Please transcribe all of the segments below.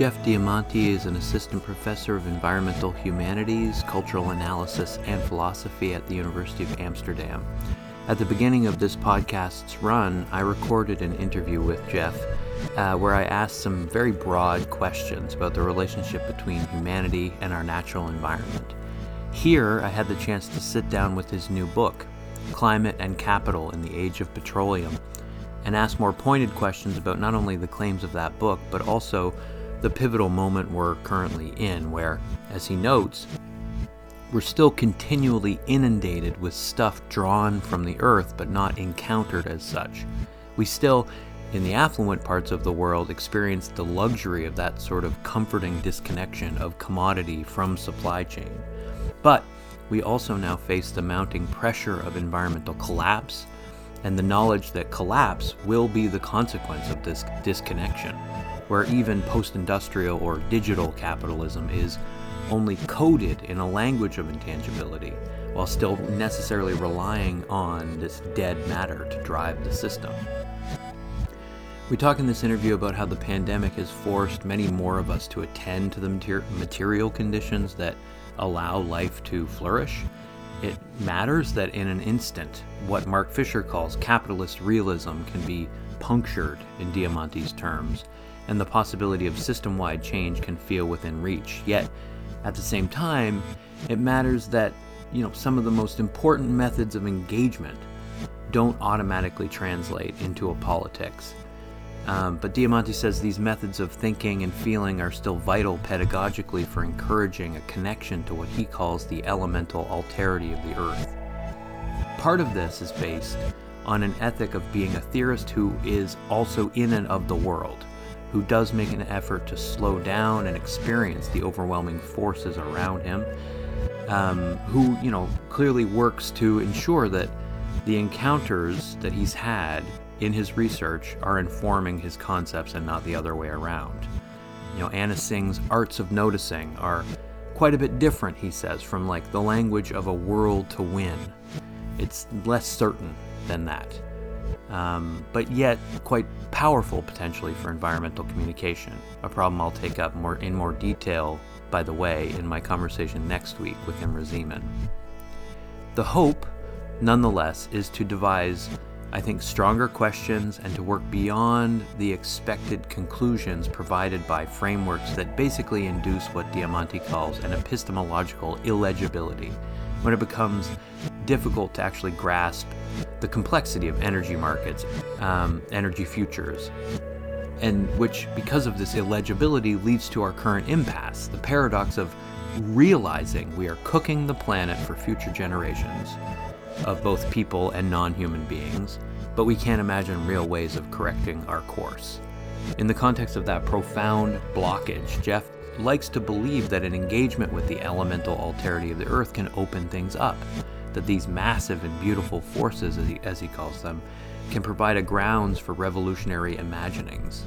Jeff Diamanti is an assistant professor of environmental humanities, cultural analysis, and philosophy at the University of Amsterdam. At the beginning of this podcast's run, I recorded an interview with Jeff uh, where I asked some very broad questions about the relationship between humanity and our natural environment. Here, I had the chance to sit down with his new book, Climate and Capital in the Age of Petroleum, and ask more pointed questions about not only the claims of that book, but also the pivotal moment we're currently in, where, as he notes, we're still continually inundated with stuff drawn from the earth but not encountered as such. We still, in the affluent parts of the world, experience the luxury of that sort of comforting disconnection of commodity from supply chain. But we also now face the mounting pressure of environmental collapse and the knowledge that collapse will be the consequence of this disconnection, where even post industrial or digital capitalism is only coded in a language of intangibility, while still necessarily relying on this dead matter to drive the system. We talk in this interview about how the pandemic has forced many more of us to attend to the mater- material conditions that allow life to flourish. It matters that in an instant, what Mark Fisher calls capitalist realism can be punctured in Diamanti's terms, and the possibility of system wide change can feel within reach. Yet, at the same time, it matters that, you know, some of the most important methods of engagement don't automatically translate into a politics. Um, but Diamanti says these methods of thinking and feeling are still vital pedagogically for encouraging a connection to what he calls the elemental alterity of the earth. Part of this is based on an ethic of being a theorist who is also in and of the world, who does make an effort to slow down and experience the overwhelming forces around him, um, who, you know, clearly works to ensure that the encounters that he's had in his research are informing his concepts and not the other way around. You know, Anna Tsing's arts of noticing are quite a bit different, he says, from like the language of a world to win. It's less certain than that, um, but yet quite powerful potentially for environmental communication. A problem I'll take up more in more detail, by the way, in my conversation next week with Imre Szeman. The hope, nonetheless, is to devise I think, stronger questions and to work beyond the expected conclusions provided by frameworks that basically induce what Diamanti calls an epistemological illegibility, when it becomes difficult to actually grasp the complexity of energy markets, um, energy futures, and which, because of this illegibility, leads to our current impasse the paradox of realizing we are cooking the planet for future generations of both people and non human beings, but we can't imagine real ways of correcting our course. In the context of that profound blockage, Jeff likes to believe that an engagement with the elemental alterity of the earth can open things up, that these massive and beautiful forces, as he, as he calls them, can provide a grounds for revolutionary imaginings.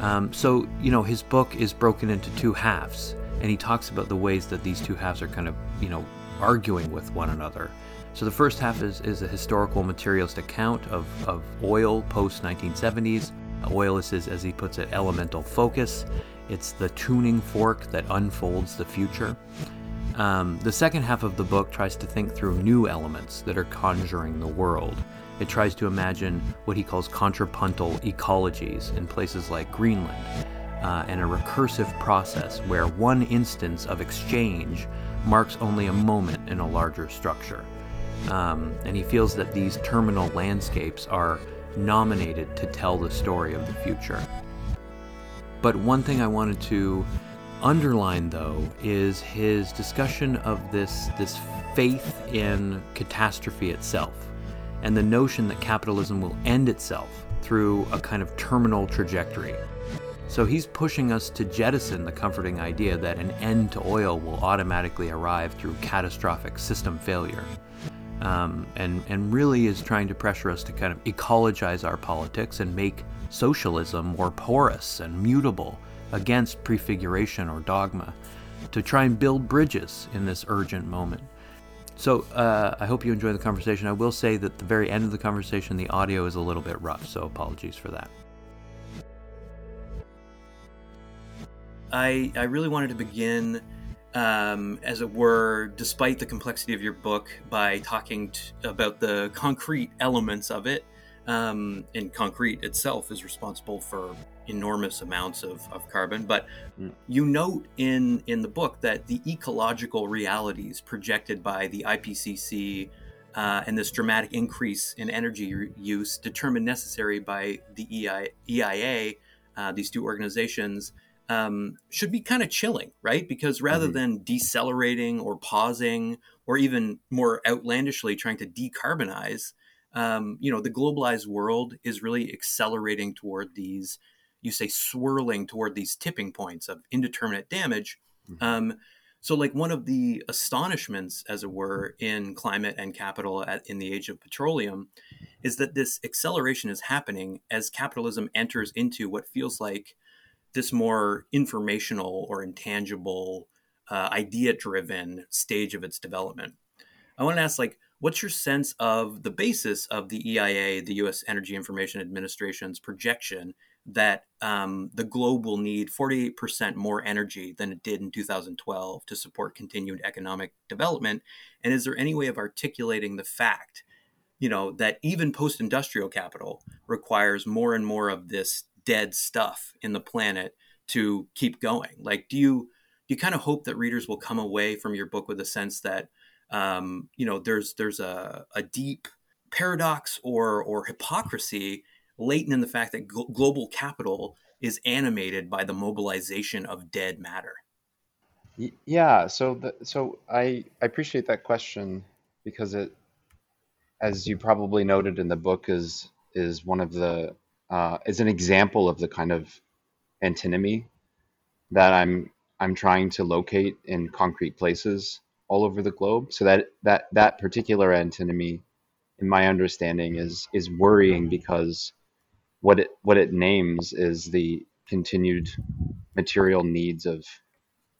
Um, so, you know, his book is broken into two halves, and he talks about the ways that these two halves are kind of, you know, arguing with one another. So the first half is, is a historical materialist account of, of oil post 1970s. Oil is, his, as he puts it, elemental focus. It's the tuning fork that unfolds the future. Um, the second half of the book tries to think through new elements that are conjuring the world. It tries to imagine what he calls contrapuntal ecologies in places like Greenland, uh, and a recursive process where one instance of exchange marks only a moment in a larger structure. Um, and he feels that these terminal landscapes are nominated to tell the story of the future. But one thing I wanted to underline, though, is his discussion of this, this faith in catastrophe itself and the notion that capitalism will end itself through a kind of terminal trajectory. So he's pushing us to jettison the comforting idea that an end to oil will automatically arrive through catastrophic system failure um, and, and really is trying to pressure us to kind of ecologize our politics and make socialism more porous and mutable against prefiguration or dogma, to try and build bridges in this urgent moment. So uh, I hope you enjoy the conversation. I will say that the very end of the conversation, the audio is a little bit rough, so apologies for that. I, I really wanted to begin, um, as it were, despite the complexity of your book, by talking t- about the concrete elements of it. Um, and concrete itself is responsible for enormous amounts of, of carbon. But mm. you note in, in the book that the ecological realities projected by the IPCC uh, and this dramatic increase in energy use determined necessary by the EI, EIA, uh, these two organizations, um, should be kind of chilling, right? Because rather mm-hmm. than decelerating or pausing or even more outlandishly trying to decarbonize, um, you know, the globalized world is really accelerating toward these, you say, swirling toward these tipping points of indeterminate damage. Mm-hmm. Um, so, like one of the astonishments, as it were, in climate and capital at, in the age of petroleum, is that this acceleration is happening as capitalism enters into what feels like this more informational or intangible, uh, idea-driven stage of its development. I want to ask, like, what's your sense of the basis of the EIA, the U.S. Energy Information Administration's projection that um, the globe will need 48% more energy than it did in 2012 to support continued economic development? And is there any way of articulating the fact, you know, that even post-industrial capital requires more and more of this dead stuff in the planet to keep going like do you do you kind of hope that readers will come away from your book with a sense that um, you know there's there's a, a deep paradox or or hypocrisy latent in the fact that gl- global capital is animated by the mobilization of dead matter. Yeah so the, so i i appreciate that question because it as you probably noted in the book is is one of the uh, is an example of the kind of antinomy that I'm I'm trying to locate in concrete places all over the globe. So that that that particular antinomy, in my understanding, is is worrying because what it what it names is the continued material needs of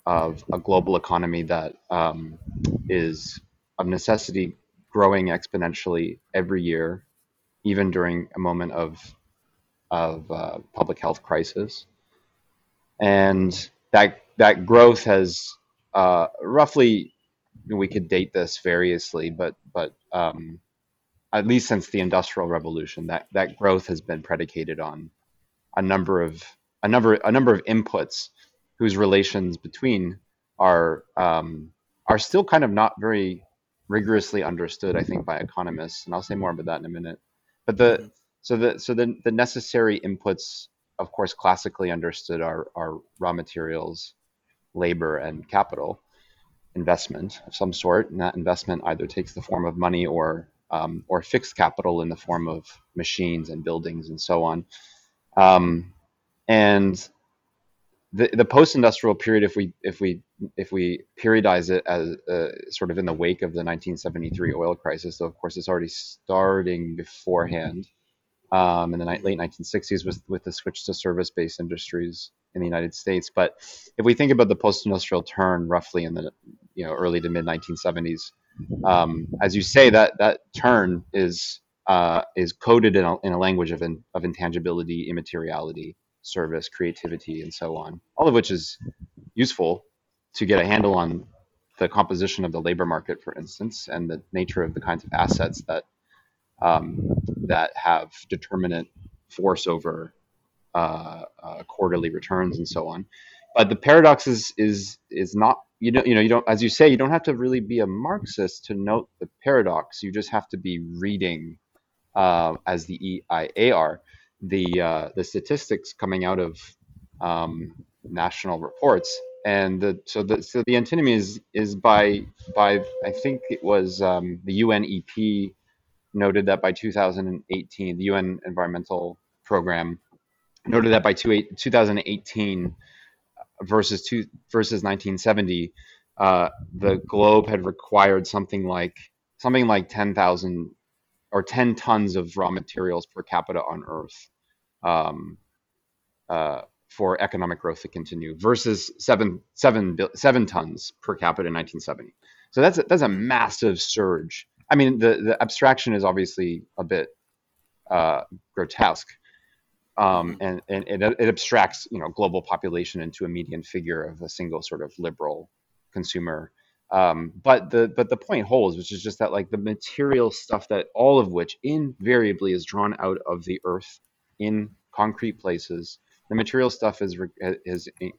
of a global economy that um, is of necessity growing exponentially every year, even during a moment of of uh, public health crisis, and that that growth has uh, roughly we could date this variously, but but um, at least since the Industrial Revolution, that that growth has been predicated on a number of a number a number of inputs whose relations between are um, are still kind of not very rigorously understood, I think, by economists, and I'll say more about that in a minute. But the mm-hmm. So the so the, the necessary inputs, of course, classically understood are, are raw materials, labor, and capital investment of some sort. And that investment either takes the form of money or um, or fixed capital in the form of machines and buildings and so on. Um, and the, the post-industrial period, if we if we if we periodize it as uh, sort of in the wake of the 1973 oil crisis, though of course it's already starting beforehand um, in the late 1960s with, with the switch to service-based industries in the United States. But if we think about the post-industrial turn, roughly in the you know early to mid 1970s, um, as you say, that that turn is uh, is coded in a, in a language of in, of intangibility, immateriality, service, creativity, and so on. All of which is useful to get a handle on the composition of the labor market, for instance, and the nature of the kinds of assets that um, that have determinate force over uh, uh, quarterly returns and so on. But the paradox is is is not you don't you know you don't as you say you don't have to really be a Marxist to note the paradox. You just have to be reading uh, as the EIAR the uh, the statistics coming out of um, national reports and the, so the so the antinomy is is by by I think it was um, the UNEP noted that by 2018, the UN Environmental Program noted that by 2018 versus two, versus 1970, uh, the globe had required something like something like 10,000 or 10 tons of raw materials per capita on Earth um, uh, for economic growth to continue versus seven, seven, seven tons per capita in 1970. So that's a, that's a massive surge I mean, the the abstraction is obviously a bit uh, grotesque, um, and, and it, it abstracts you know global population into a median figure of a single sort of liberal consumer. Um, but the but the point holds, which is just that like the material stuff that all of which invariably is drawn out of the earth in concrete places. The material stuff is is, is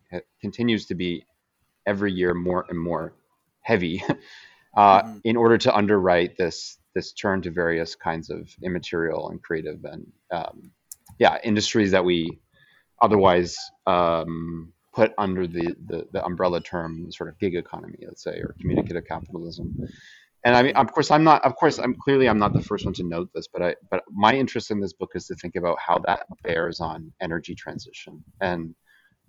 continues to be every year more and more heavy uh, mm-hmm. in order to underwrite this this turn to various kinds of immaterial and creative and um, yeah industries that we otherwise um, put under the, the, the umbrella term sort of gig economy let's say or communicative capitalism and I mean, of course, I'm not. Of course, I'm clearly I'm not the first one to note this, but I. But my interest in this book is to think about how that bears on energy transition and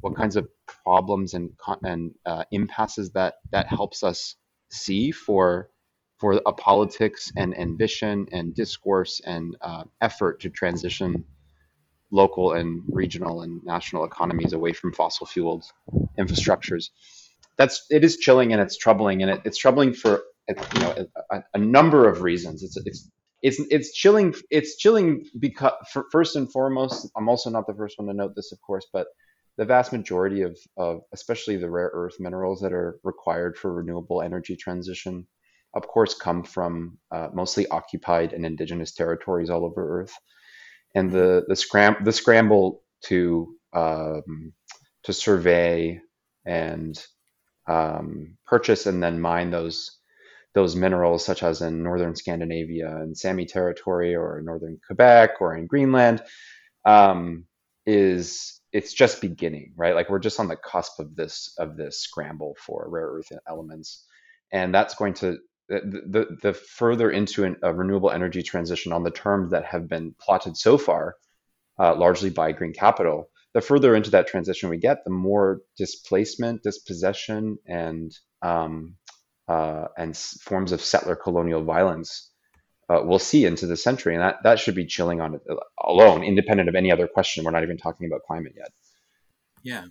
what kinds of problems and and uh, impasses that that helps us see for for a politics and ambition and discourse and uh, effort to transition local and regional and national economies away from fossil fueled infrastructures. That's it is chilling and it's troubling and it, it's troubling for you know a, a, number of reasons. It's it's it's it's chilling. It's chilling because first and foremost, I'm also not the first one to note this, of course, but the vast majority of, of especially the rare earth minerals that are required for renewable energy transition, of course, come from uh, mostly occupied and indigenous territories all over Earth, and the the scram the scramble to um, to survey and um, purchase and then mine those those minerals, such as in northern Scandinavia and Sami territory, or northern Quebec, or in Greenland, um, is it's just beginning, right? Like we're just on the cusp of this of this scramble for rare earth elements, and that's going to the the, the further into an, a renewable energy transition on the terms that have been plotted so far, uh, largely by green capital. The further into that transition we get, the more displacement, dispossession, and um, uh, and forms of settler colonial violence uh, we'll see into the century, and that that should be chilling on it uh, alone, independent of any other question. We're not even talking about climate yet. Yeah,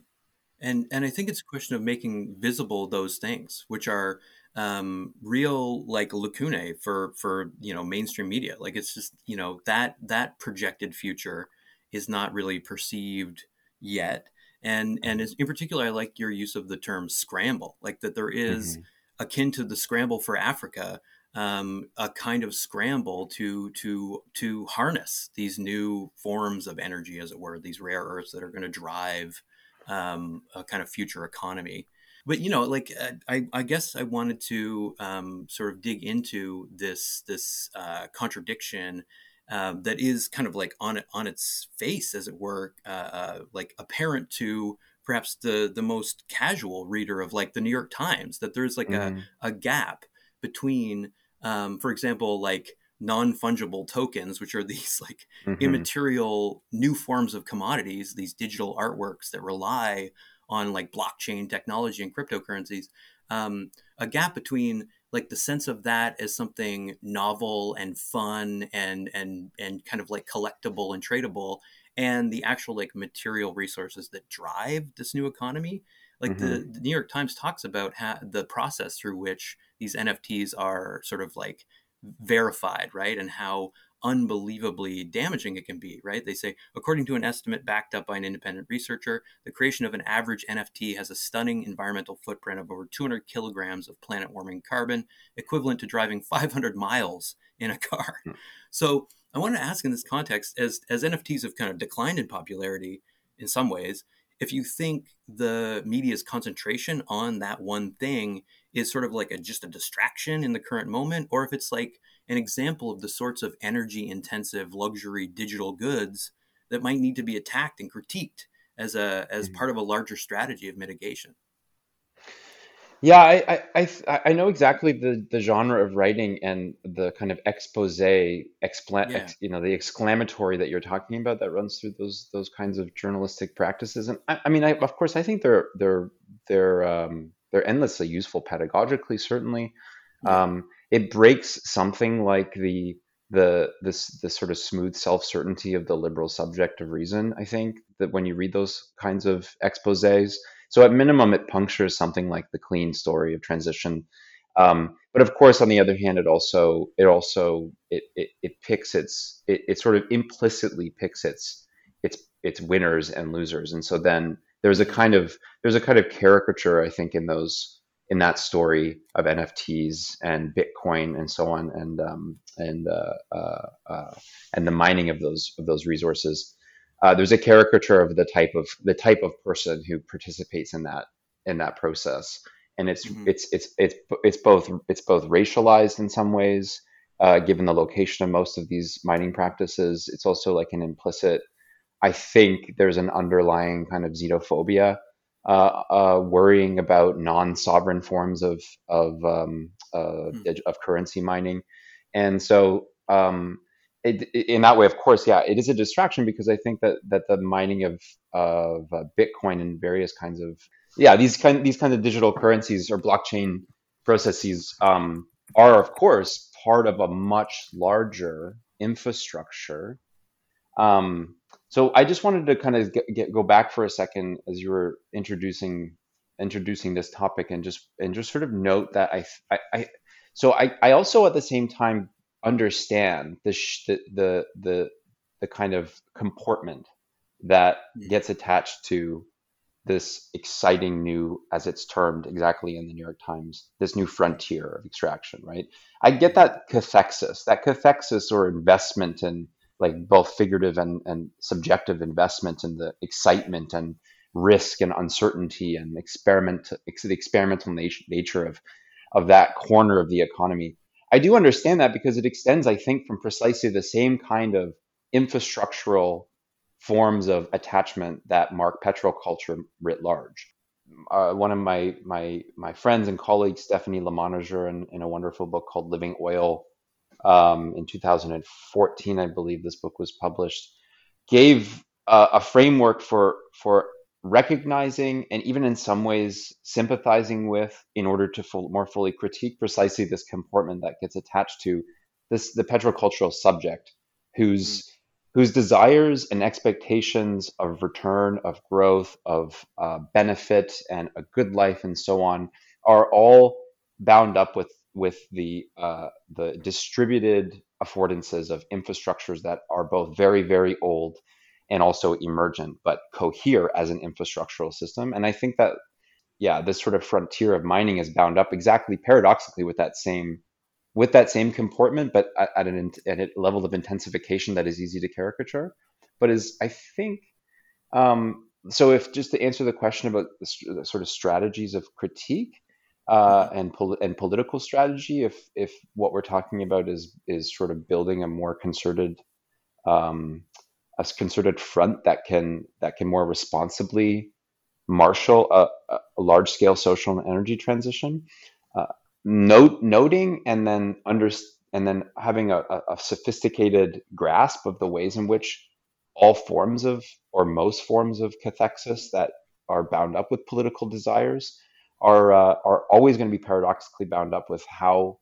and and I think it's a question of making visible those things, which are um, real like lacunae for for you know mainstream media. Like it's just you know that that projected future is not really perceived yet. And and in particular, I like your use of the term scramble, like that there is, mm-hmm. akin to the scramble for Africa um, a kind of scramble to to to harness these new forms of energy, as it were, these rare earths that are going to drive um, a kind of future economy. But you know, like uh, I, I guess I wanted to um, sort of dig into this this uh, contradiction uh, that is kind of like on it on its face, as it were, uh, uh, like apparent to perhaps the the most casual reader of like the New York Times. That there's like mm-hmm. a, a gap between um, for example, like non fungible tokens, which are these like mm-hmm. immaterial new forms of commodities, these digital artworks that rely on like blockchain technology and cryptocurrencies. Um, a gap between like the sense of that as something novel and fun and and and kind of like collectible and tradable and the actual like material resources that drive this new economy like mm-hmm. the, the, new york times talks about how, the process through which these nfts are sort of like verified right and how unbelievably damaging it can be right they say according to an estimate backed up by an independent researcher the creation of an average nft has a stunning environmental footprint of over 200 kilograms of planet warming carbon equivalent to driving 500 miles in a car mm-hmm. so i want to ask in this context as as nfts have kind of declined in popularity in some ways if you think the media's concentration on that one thing is sort of like a, just a distraction in the current moment, or if it's like an example of the sorts of energy intensive luxury digital goods that might need to be attacked and critiqued as a as mm-hmm. part of a larger strategy of mitigation. Yeah, I I I, I know exactly the the genre of writing and the kind of expose, explan, Yeah. ex, you know, the exclamatory that you're talking about that runs through those those kinds of journalistic practices. And I, I mean, I, of course, I think they're they're they're um, they're endlessly useful pedagogically. Certainly, um, it breaks something like the the this the sort of smooth self certainty of the liberal subject of reason. I think that when you read those kinds of exposés. So at minimum, it punctures something like the clean story of transition. Um, but of course, on the other hand, it also it also it it, it picks its it, it sort of implicitly picks its its it's winners and losers. And so then there's a kind of there's a kind of caricature I think in those in that story of NFTs and Bitcoin and so on and um, and uh, uh, uh, and the mining of those of those resources. Uh, there's a caricature of the type of the type of person who participates in that in that process, and it's mm-hmm. it's it's it's it's both it's both racialized in some ways, uh, given the location of most of these mining practices. It's also like an implicit. I think there's an underlying kind of xenophobia uh, uh, worrying about non-sovereign forms of of um, uh, mm. of currency mining, and so um, it, in that way, of course, yeah, it is a distraction because I think that that the mining of of uh, Bitcoin and various kinds of yeah these kind these kinds of digital currencies or blockchain processes um, are of course part of a much larger infrastructure. Um, so I just wanted to kind of get, get, go back for a second as you were introducing introducing this topic and just and just sort of note that I I, I so I, I also at the same time understand the sh- the, the the the kind of comportment that mm. gets attached to this exciting new, as it's termed exactly in the New York Times, this new frontier of extraction, right? I get that cathexis, that cathexis or investment in like both figurative and, and subjective investment and the excitement and risk and uncertainty and experiment the experimental nature of of that corner of the economy. I do understand that because it extends, I think, from precisely the same kind of infrastructural forms of attachment that mark petroculture writ large. Uh, one of my my my friends and colleagues, Stephanie Le in, in a wonderful book called Living Oil, um, in 2014, I believe this book was published, gave uh, a framework for for recognizing and even in some ways sympathizing with in order to full, more fully critique precisely this comportment that gets attached to this the petrocultural subject whose mm-hmm. whose desires and expectations of return of growth of uh, benefit and a good life and so on are all bound up with with the uh, the distributed affordances of infrastructures that are both very very old and also emergent, but cohere as an infrastructural system. And I think that yeah, this sort of frontier of mining is bound up exactly paradoxically with that same with that same comportment, but at, an at a level of intensification that is easy to caricature. But is I think um, so. If just to answer the question about the, the sort of strategies of critique, uh, and pol- and political strategy. If if what we're talking about is is sort of building a more concerted um, a concerted front that can that can more responsibly marshal a, a large scale social and energy transition. Uh, note noting and then under and then having a, a sophisticated grasp of the ways in which all forms of or most forms of cathexis that are bound up with political desires are uh, are always going to be paradoxically bound up with how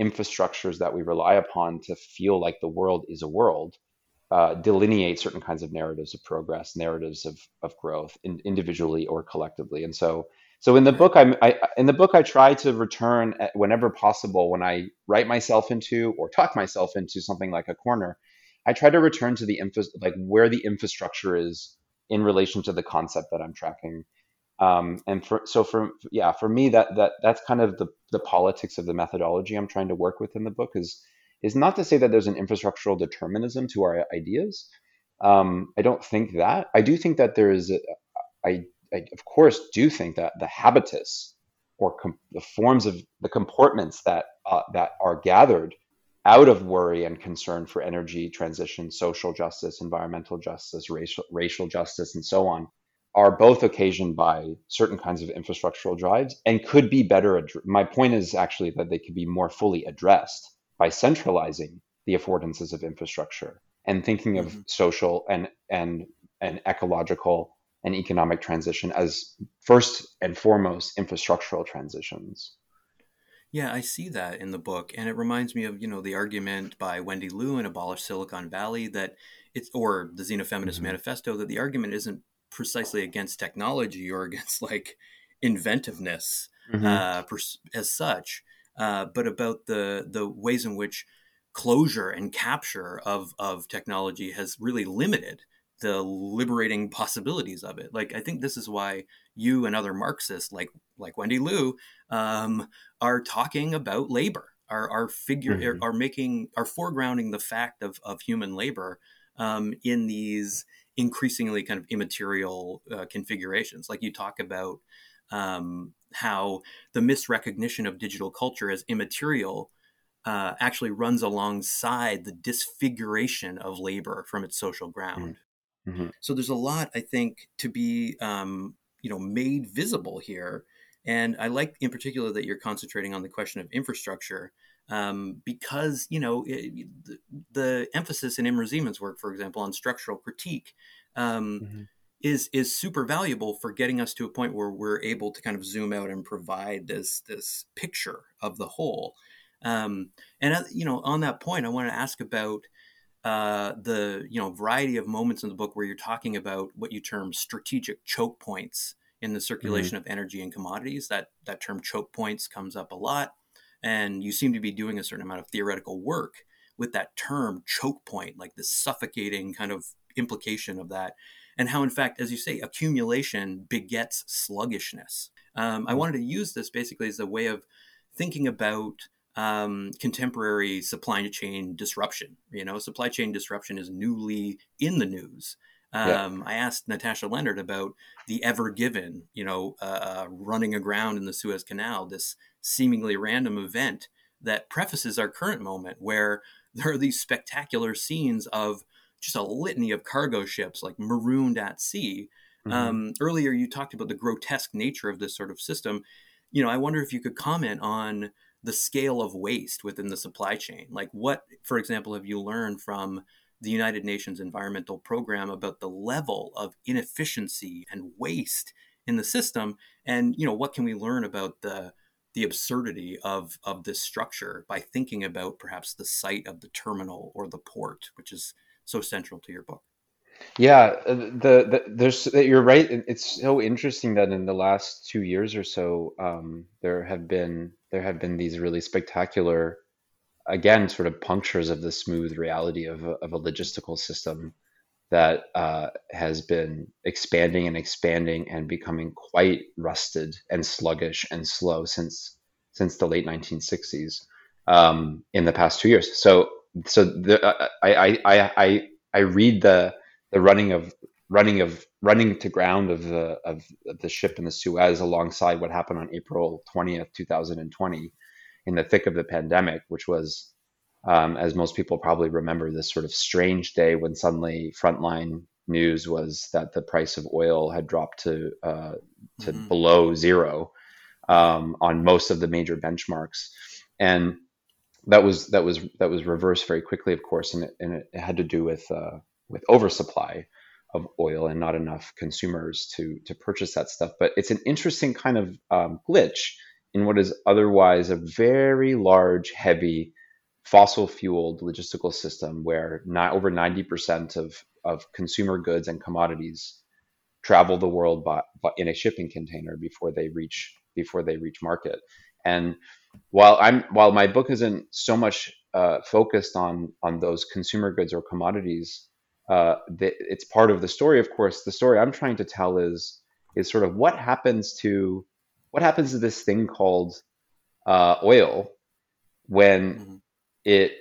infrastructures that we rely upon to feel like the world is a world uh, delineate certain kinds of narratives of progress, narratives of of growth, in, individually or collectively. And so, so in the book, I'm, I in the book I try to return whenever possible when I write myself into or talk myself into something like a corner. I try to return to the info, like where the infrastructure is in relation to the concept that I'm tracking um, and for so for yeah for me that that that's kind of the the politics of the methodology I'm trying to work with in the book is is not to say that there's an infrastructural determinism to our ideas. Um, I don't think that. I do think that there is. A, I, I of course do think that the habitus or com- the forms of the comportments that uh, that are gathered out of worry and concern for energy transition, social justice, environmental justice, racial racial justice, and so on are both occasioned by certain kinds of infrastructural drives and could be better. Ad- My point is actually that they could be more fully addressed by centralizing the affordances of infrastructure and thinking of mm-hmm. social and and and ecological and economic transition as first and foremost infrastructural transitions. Yeah, I see that in the book, and it reminds me of you know the argument by Wendy Liu in Abolish Silicon Valley that it's or the Xenofeminist mm-hmm. Manifesto that the argument isn't precisely against technology or against like inventiveness mm-hmm. uh, as such, uh, but about the the ways in which closure and capture of of technology has really limited the liberating possibilities of it. Like I think this is why you and other Marxists, like like Wendy Liu, um, are talking about labor, are are figure mm-hmm. are making are foregrounding the fact of of human labor um, in these increasingly kind of immaterial uh, configurations. Like you talk about um, how the misrecognition of digital culture as immaterial uh, actually runs alongside the disfiguration of labor from its social ground. Mm-hmm. So there's a lot, I think, to be um, you know made visible here. And I like, in particular, that you're concentrating on the question of infrastructure um, because you know it, the, the, emphasis in Imre Szeman's work, for example, on structural critique. Um, mm-hmm. Is, is super valuable for getting us to a point where we're able to kind of zoom out and provide this this picture of the whole. Um, and uh, you know, on that point, I want to ask about uh, the you know variety of moments in the book where you're talking about what you term strategic choke points in the mm-hmm. circulation mm-hmm. of energy and commodities. That that term choke points comes up a lot, and you seem to be doing a certain amount of theoretical work with that term choke point, like the suffocating kind of implication of that, and how in fact, as you say, accumulation begets sluggishness. Um, I mm-hmm. wanted to use this basically as a way of thinking about um, contemporary supply chain disruption. You know, supply chain disruption is newly in the news. Um, yeah. I asked Natasha Lennard about the Ever Given, you know, uh, uh, running aground in the Suez Canal, this seemingly random event that prefaces our current moment, where there are these spectacular scenes of just a litany of cargo ships like marooned at sea. Mm-hmm. Um, earlier, you talked about the grotesque nature of this sort of system. You know, I wonder if you could comment on the scale of waste within the supply chain. Like, what, for example, have you learned from the United Nations Environmental Program about the level of inefficiency and waste in the system? And you know, what can we learn about the the absurdity of of this structure by thinking about perhaps the site of the terminal or the port, which is so central to your book? Yeah, uh, the, the there's you're right. It's so interesting that in the last two years or so, um, there have been there have been these really spectacular, again, sort of punctures of the smooth reality of a, of a logistical system that uh, has been expanding and expanding and becoming quite rusted and sluggish and slow since since the late 1960s um, in the past two years. So so the, I, I I I I read the the running of running of running to ground of the of the ship in the Suez alongside what happened on April 20th, 2020, in the thick of the pandemic, which was, um, as most people probably remember, this sort of strange day when suddenly frontline news was that the price of oil had dropped to uh, to mm-hmm. below zero um, on most of the major benchmarks, and that was that was that was reversed very quickly, of course, and it, and it had to do with uh, with oversupply of oil and not enough consumers to to purchase that stuff. But it's an interesting kind of um, glitch in what is otherwise a very large, heavy, fossil fueled logistical system where not over 90% of, of consumer goods and commodities travel the world by, by, in a shipping container before they reach before they reach market. And while I'm while my book isn't so much uh, focused on on those consumer goods or commodities uh, the, it's part of the story. Of course, the story I'm trying to tell is is sort of what happens to what happens to this thing called uh, oil when mm-hmm. it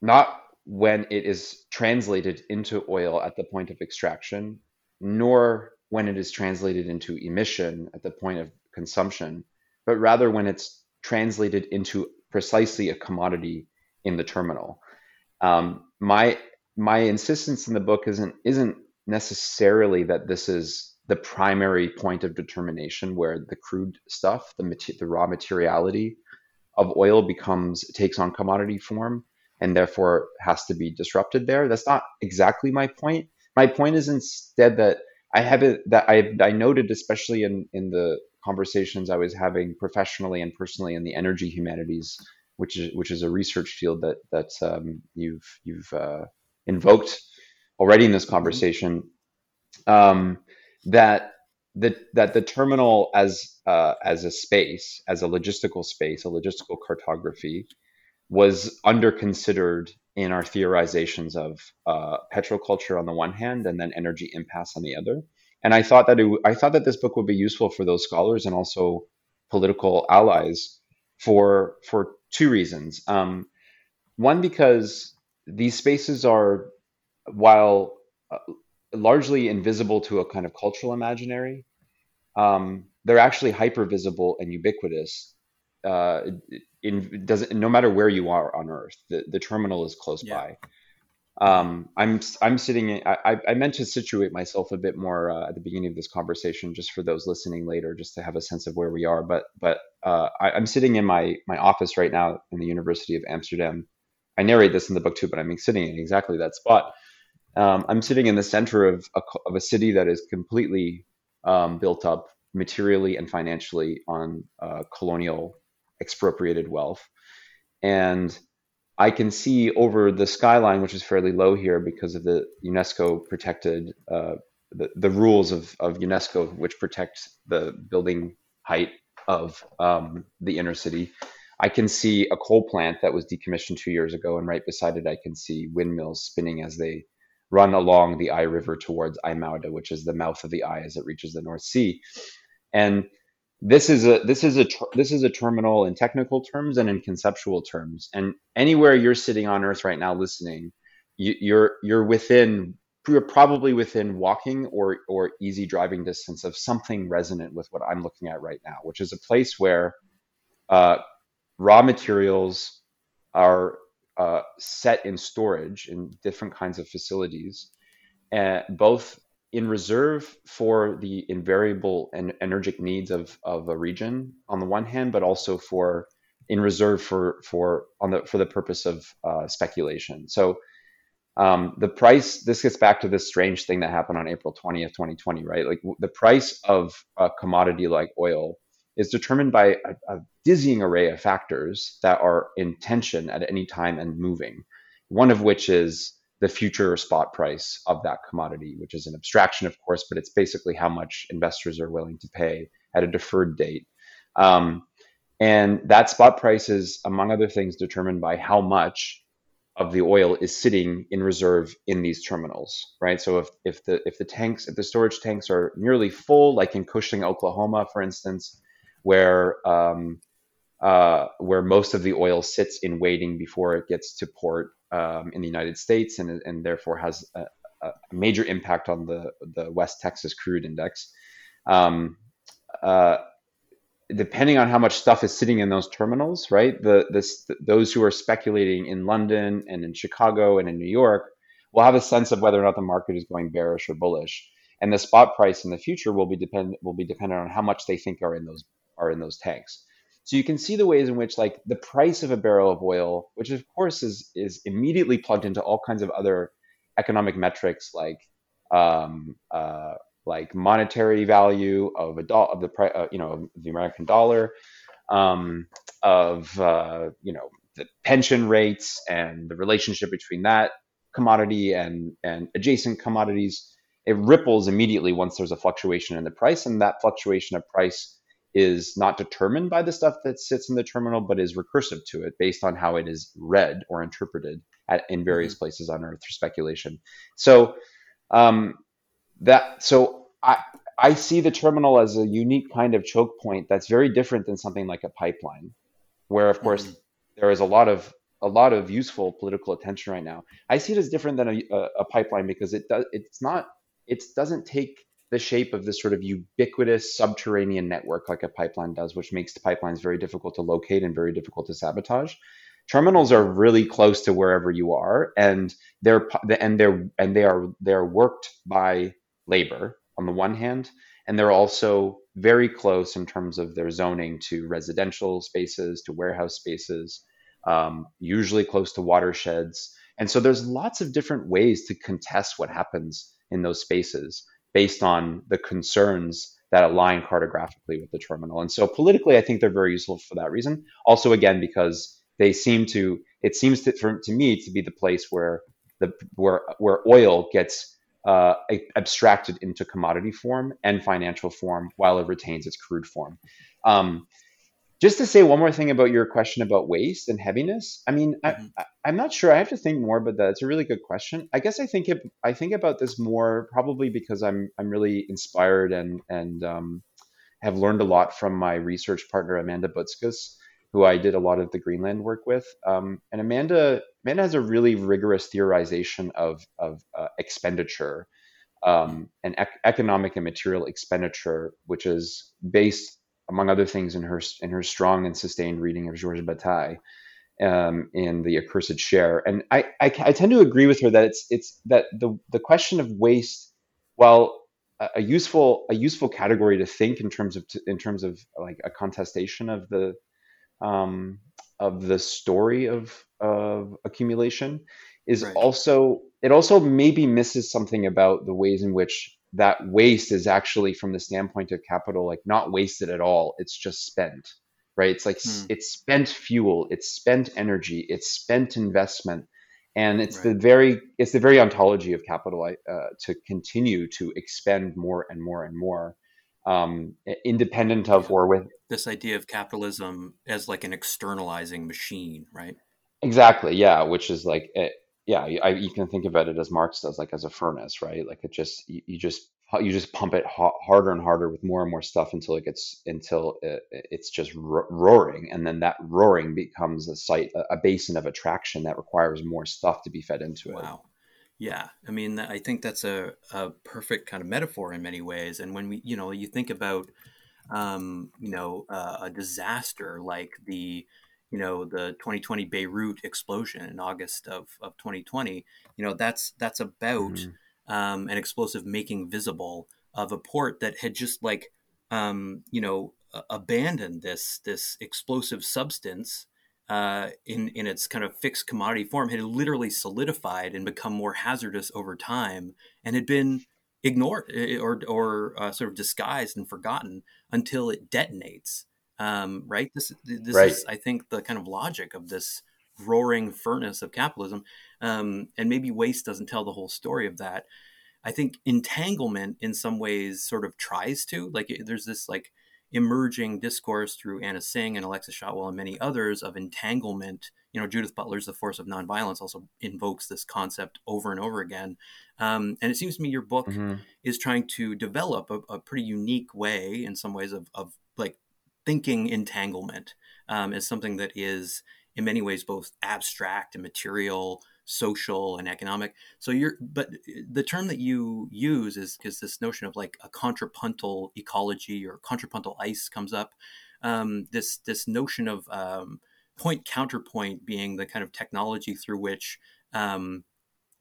not when it is translated into oil at the point of extraction, nor when it is translated into emission at the point of consumption, but rather when it's translated into precisely a commodity in the terminal. Um, my my insistence in the book isn't isn't necessarily that this is the primary point of determination where the crude stuff, the the raw materiality of oil becomes takes on commodity form and therefore has to be disrupted there. That's not exactly my point. My point is instead that I have it that I I noted especially in in the conversations I was having professionally and personally in the energy humanities, which is which is a research field that that um, you've you've uh, invoked already in this mm-hmm. conversation um, that the, that the terminal as uh, as a space, as a logistical space, a logistical cartography, was under considered in our theorizations of uh, petroculture on the one hand and then energy impasse on the other. And I thought that it, I thought that this book would be useful for those scholars and also political allies for for two reasons. Um, one because these spaces are, while uh, largely invisible to a kind of cultural imaginary, um, they're actually hyper visible and ubiquitous. Uh, in doesn't no matter where you are on Earth, the, the terminal is close yeah. by. Um, I'm I'm sitting. In, I I meant to situate myself a bit more uh, at the beginning of this conversation, just for those listening later, just to have a sense of where we are. But but uh, I, am sitting in my my office right now in the University of Amsterdam. I narrate this in the book too, but I'm sitting in exactly that spot. Um, I'm sitting in the center of a, of a city that is completely um, built up materially and financially on uh, colonial expropriated wealth. And I can see over the skyline, which is fairly low here because of the UNESCO protected, uh, the, the rules of, of UNESCO, which protect the building height of um, the inner city. I can see a coal plant that was decommissioned two years ago, and right beside it, I can see windmills spinning as they run along the IJ River towards IJmuiden, which is the mouth of the IJ as it reaches the North Sea. And this is a this is a this is a terminal in technical terms and in conceptual terms. And anywhere you're sitting on Earth right now listening, you, you're you're within you're probably within walking or or easy driving distance of something resonant with what I'm looking at right now, which is a place where uh, raw materials are uh, set in storage in different kinds of facilities, and both in reserve for the invariable and energetic needs of, of a region on the one hand, but also for in reserve for for on the for the purpose of uh, speculation. So um, the price. This gets back to this strange thing that happened on April twentieth, twenty twenty. Right, like the price of a commodity like oil is determined by a, a dizzying array of factors that are in tension at any time and moving. One of which is the future spot price of that commodity, which is an abstraction, of course, but it's basically how much investors are willing to pay at a deferred date. Um, and that spot price is, among other things, determined by how much of the oil is sitting in reserve in these terminals, right? So if, if the if the tanks, if the storage tanks are nearly full, like in Cushing, Oklahoma, for instance, where um, uh, where most of the oil sits in waiting before it gets to port um, in the United States and, and therefore has a, a, major impact on the, the West Texas crude index. Um, uh, depending on how much stuff is sitting in those terminals, right? The, this, those who are speculating in London and in Chicago and in New York will have a sense of whether or not the market is going bearish or bullish. And the spot price in the future will be depend will be dependent on how much they think are in those are in those tanks. So you can see the ways in which like the price of a barrel of oil, which of course is is immediately plugged into all kinds of other economic metrics like um, uh, like monetary value of a dollar of the price, uh, you know, the American dollar, um, of uh, you know the pension rates and the relationship between that commodity and and adjacent commodities. It ripples immediately once there's a fluctuation in the price, and that fluctuation of price is not determined by the stuff that sits in the terminal, but is recursive to it based on how it is read or interpreted at, in various mm-hmm. places on Earth through speculation. So um, that so I I see the terminal as a unique kind of choke point that's very different than something like a pipeline, where of course mm-hmm. there is a lot of a lot of useful political attention right now. I see it as different than a, a, a pipeline because it does it's not it doesn't take the shape of this sort of ubiquitous subterranean network like a pipeline does, which makes the pipelines very difficult to locate and very difficult to sabotage. Terminals are really close to wherever you are, and they're and they're and they are they're worked by labor on the one hand, and they're also very close in terms of their zoning to residential spaces, to warehouse spaces, um, usually close to watersheds. And so there's lots of different ways to contest what happens in those spaces based on the concerns that align cartographically with the terminal. And so politically, I think they're very useful for that reason. Also, again, because they seem to, it seems to, for, to me to be the place where the where where oil gets uh, abstracted into commodity form and financial form while it retains its crude form. Um, just to say one more thing about your question about waste and heaviness. I mean, I, hmm I, I'm not sure. I have to think more about that. It's a really good question. I guess I think it, I think about this more probably because I'm I'm really inspired and and um, have learned a lot from my research partner Amanda Boetzkes, who I did a lot of the Greenland work with. Um, and Amanda Amanda has a really rigorous theorization of of uh, expenditure um, and ec- economic and material expenditure, which is based, among other things, in her in her strong and sustained reading of Georges Bataille um, in the accursed share. And I, I I tend to agree with her that it's it's that the the question of waste, while a, a useful a useful category to think in terms of in terms of like a contestation of the um, of the story of of accumulation is Right. also it also maybe misses something about the ways in which that waste is actually from the standpoint of capital like not wasted at all. It's just spent right? It's like Hmm. it's spent fuel it's spent energy it's spent investment. And it's the very it's the very ontology of capital uh, to continue to expend more and more and more um, independent of or with This idea of capitalism as like an externalizing machine, right? Exactly, yeah, which is like, yeah, you- I, you can think about it as Marx does, like as a furnace, right? Like it just, you, you just, you just pump it harder and harder with more and more stuff until it gets, until it, it's just ro roaring, and then that roaring becomes a site, a, a basin of attraction that requires more stuff to be fed into it. Wow. Yeah. I mean, I think that's a, a perfect kind of metaphor in many ways. And when we, you know, you think about, um, you know, uh, a disaster like the, you know, the 2020 Beirut explosion in August of, of 2020, you know, that's, that's about hmm um, an explosive making visible of a port that had just like, um, you know, abandoned this, this explosive substance uh, in in its kind of fixed commodity form had literally solidified and become more hazardous over time, and had been ignored eh, or or uh, sort of disguised and forgotten until it detonates. Um, right? This this Right. is, I think, the kind of logic of this roaring furnace of capitalism. Um, and maybe waste doesn't tell the whole story of that. I think entanglement in some ways sort of tries to like there's this like emerging discourse through Anna Tsing and Alexis Shotwell and many others of entanglement. You know, Judith Butler's The Force of Nonviolence also invokes this concept over and over again. Um, and it seems to me your book hmm is trying to develop a, a pretty unique way in some ways of, of like thinking entanglement um, as something that is in many ways both abstract and material social and economic. So you're but the term that you use is is this notion of like a contrapuntal ecology or contrapuntal ice comes up. Um, this this notion of um, point counterpoint being the kind of technology through which um,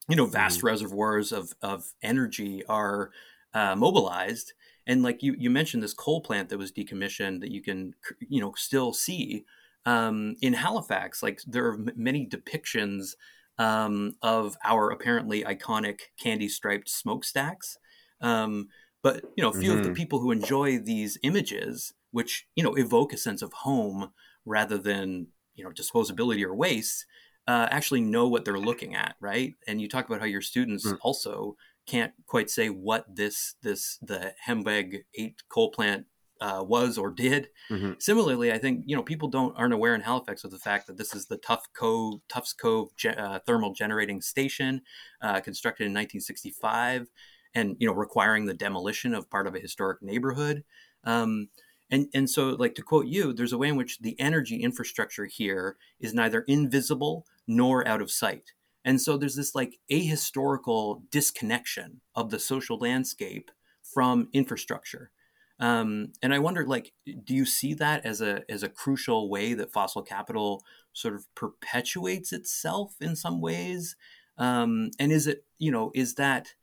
you know vast hmm reservoirs of of energy are uh, mobilized and like you you mentioned this coal plant that was decommissioned that you can you know still see um, in Halifax. Like there are m- many depictions um, of our apparently iconic candy striped smokestacks. Um, but you know few of the hmm people who enjoy these images which you know evoke a sense of home rather than you know disposability or waste uh, actually know what they're looking at, right? And you talk about how your students also can't quite say what this this the Hembeg eight coal plant uh, was or did. hmm Similarly, I think you know people don't aren't aware in Halifax of the fact that this is the Tough Cove Tufts Cove ge- uh, thermal generating station, uh, constructed in 1965, and you know requiring the demolition of part of a historic neighborhood. Um, and and so, like to quote you, there's a way in which the energy infrastructure here is neither invisible nor out of sight. And so there's this like ahistorical disconnection of the social landscape from infrastructure. Um, and I wonder, like, do you see that as a as a crucial way that fossil capital sort of perpetuates itself in some ways? Um, and is it, you know, is that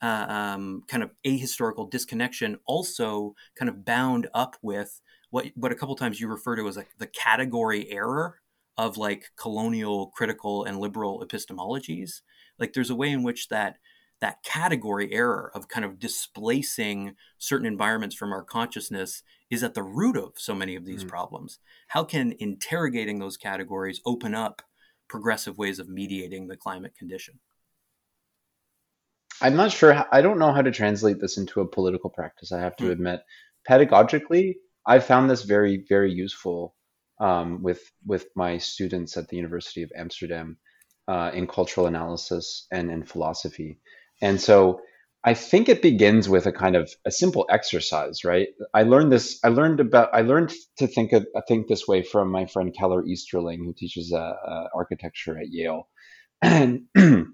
uh, um, kind of ahistorical disconnection also kind of bound up with what what a couple times you refer to as like the category error of like colonial critical and liberal epistemologies like there's a way in which that that category error of kind of displacing certain environments from our consciousness is at the root of so many of these hmm problems how can interrogating those categories open up progressive ways of mediating the climate condition I'm not sure. How, I don't know how to translate this into a political practice, I have to Hmm. admit. Pedagogically, I found this very, very useful um, with with my students at the University of Amsterdam uh, in cultural analysis and in philosophy. And so I think it begins with a kind of a simple exercise, right? I learned this. I learned about. I learned to think of, think this way from my friend Keller Easterling, who teaches uh, uh, architecture at Yale, and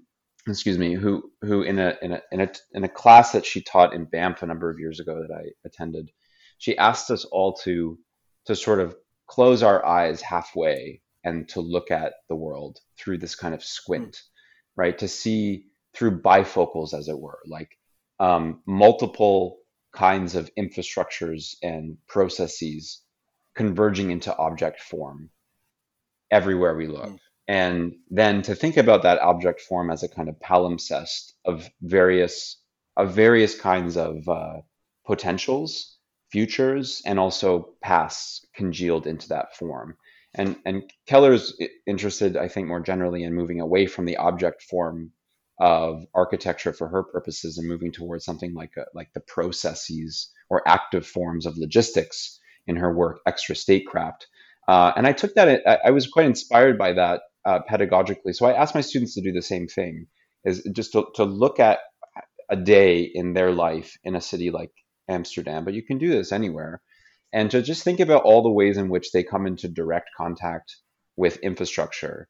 excuse me, who who in a in a in a in a class that she taught in Banff a number of years ago that I attended, she asked us all to to sort of close our eyes halfway and to look at the world through this kind of squint, right? To see through bifocals, as it were, like um, multiple kinds of infrastructures and processes converging into object form everywhere we look. Mm. And then to think about that object form as a kind of palimpsest of various of various kinds of uh, potentials, futures, and also pasts congealed into that form. And and Keller's interested, I think, more generally in moving away from the object form of architecture for her purposes and moving towards something like a, like the processes or active forms of logistics in her work, Extrastatecraft. Uh, and I took that, I, I, was quite inspired by that uh, pedagogically. So I asked my students to do the same thing, is just to, to look at a day in their life in a city like Amsterdam, but you can do this anywhere, and to just think about all the ways in which they come into direct contact with infrastructure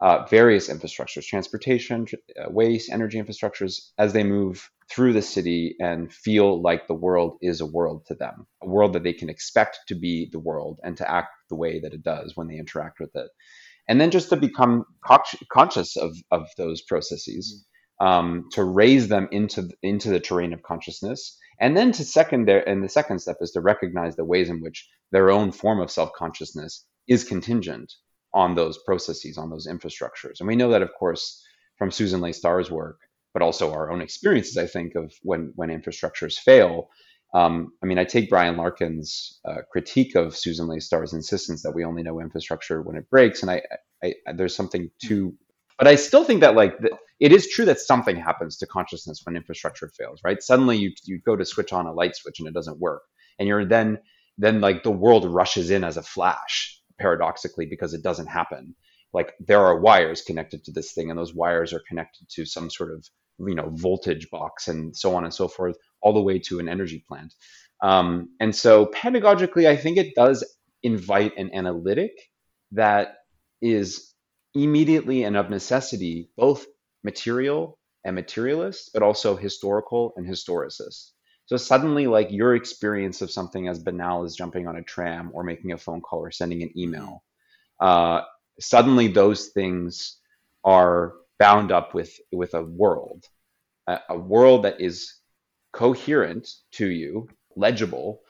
uh, various infrastructures, transportation, uh, waste, energy infrastructures, as they move through the city and feel like the world is a world to them, a world that they can expect to be the world and to act the way that it does when they interact with it. And then just to become conscious of, of those processes, um, to raise them into, into the terrain of consciousness. And then to second there, and the second step is to recognize the ways in which their own form of self consciousness is contingent on those processes, on those infrastructures. And we know that, of course, from Susan Leigh Star's work, but also our own experiences, I think, of when, when infrastructures fail. Um, I mean, I take Brian Larkin's uh, critique of Susan Leigh Star's insistence that we only know infrastructure when it breaks. And I, I, I there's something to, but I still think that like the, it is true that something happens to consciousness when infrastructure fails, right? Suddenly you, you go to switch on a light switch and it doesn't work. And you're then, then like the world rushes in as a flash paradoxically because it doesn't happen like there are wires connected to this thing and those wires are connected to some sort of you know voltage box and so on and so forth all the way to an energy plant um, and so pedagogically i think it does invite an analytic that is immediately and of necessity both material and materialist but also historical and historicist. So suddenly, like your experience of something as banal as jumping on a tram or making a phone call or sending an email, uh, suddenly those things are bound up with with a world, a, a world that is coherent to you, legible,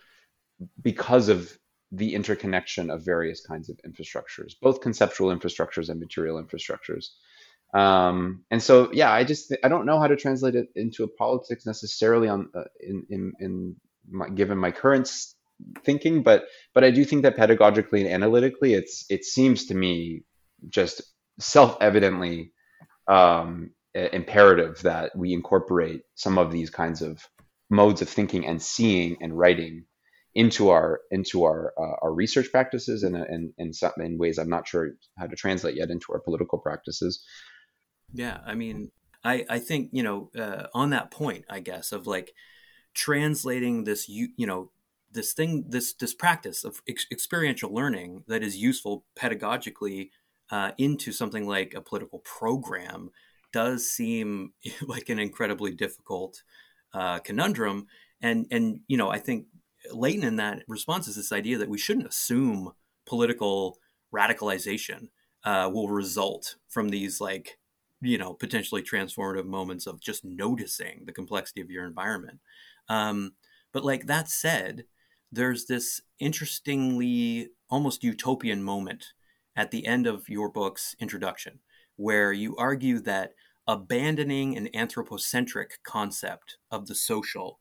because of the interconnection of various kinds of infrastructures, both conceptual infrastructures and material infrastructures. Um, and so, yeah, I just I don't know how to translate it into a politics necessarily on uh, in in, in my, given my current thinking, but but I do think that pedagogically and analytically, it's it seems to me just self evidently um, imperative that we incorporate some of these kinds of modes of thinking and seeing and writing into our into our uh, our research practices and in, in, in, in ways I'm not sure how to translate yet into our political practices. Yeah, I mean, I I think you know uh, on that point, I guess of like translating this you you know this thing this this practice of ex- experiential learning that is useful pedagogically uh, into something like a political program does seem like an incredibly difficult uh, conundrum and and you know i think latent in that response is this idea that we shouldn't assume political radicalization uh, will result from these like you know potentially transformative moments of just noticing the complexity of your environment. Um, but like that said there's this interestingly almost utopian moment at the end of your book's introduction where you argue that abandoning an anthropocentric concept of the social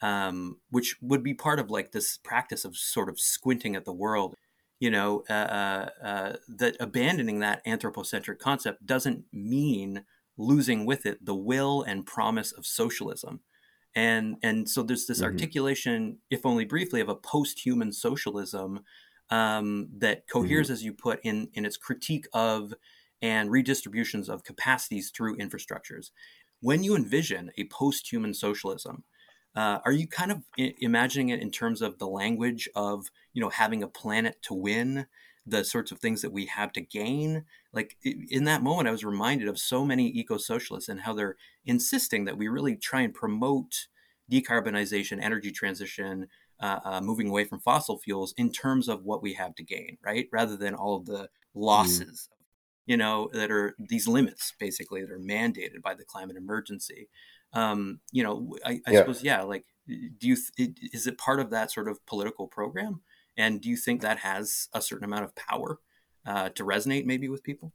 um, which would be part of like this practice of sort of squinting at the world you know, uh, uh, uh, that abandoning that anthropocentric concept doesn't mean losing with it the will and promise of socialism. And, and so there's this mm-hmm. articulation, if only briefly, of a post human socialism um, that coheres, mm-hmm. as you put in in its critique of and redistributions of capacities through infrastructures. When you envision a post-human socialism, uh, are you kind of I- imagining it in terms of the language of you know having a planet to win, the sorts of things that we have to gain? Like in that moment, I was reminded of so many eco-socialists and how they're insisting that we really try and promote decarbonization, energy transition, uh, uh, moving away from fossil fuels in terms of what we have to gain, right? Rather than all of the mm-hmm. losses, mm. you know, that are these limits basically that are mandated by the climate emergency. Um, you know, I, I yeah. suppose, yeah, like, do you, th- is it part of that sort of political program? And do you think that has a certain amount of power uh, to resonate maybe with people?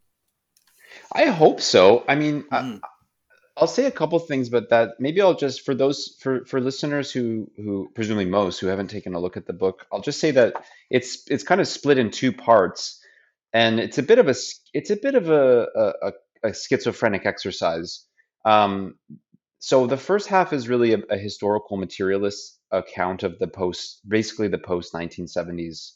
I hope so. I mean, mm. I'll say a couple things, but that maybe I'll just for those for for listeners who who presumably most who haven't taken a look at the book, I'll just say that it's it's kind of split in two parts, and it's a bit of a it's a bit of a a, a schizophrenic exercise. Um, so the first half is really a, a historical materialist account of the post, basically the post 1970s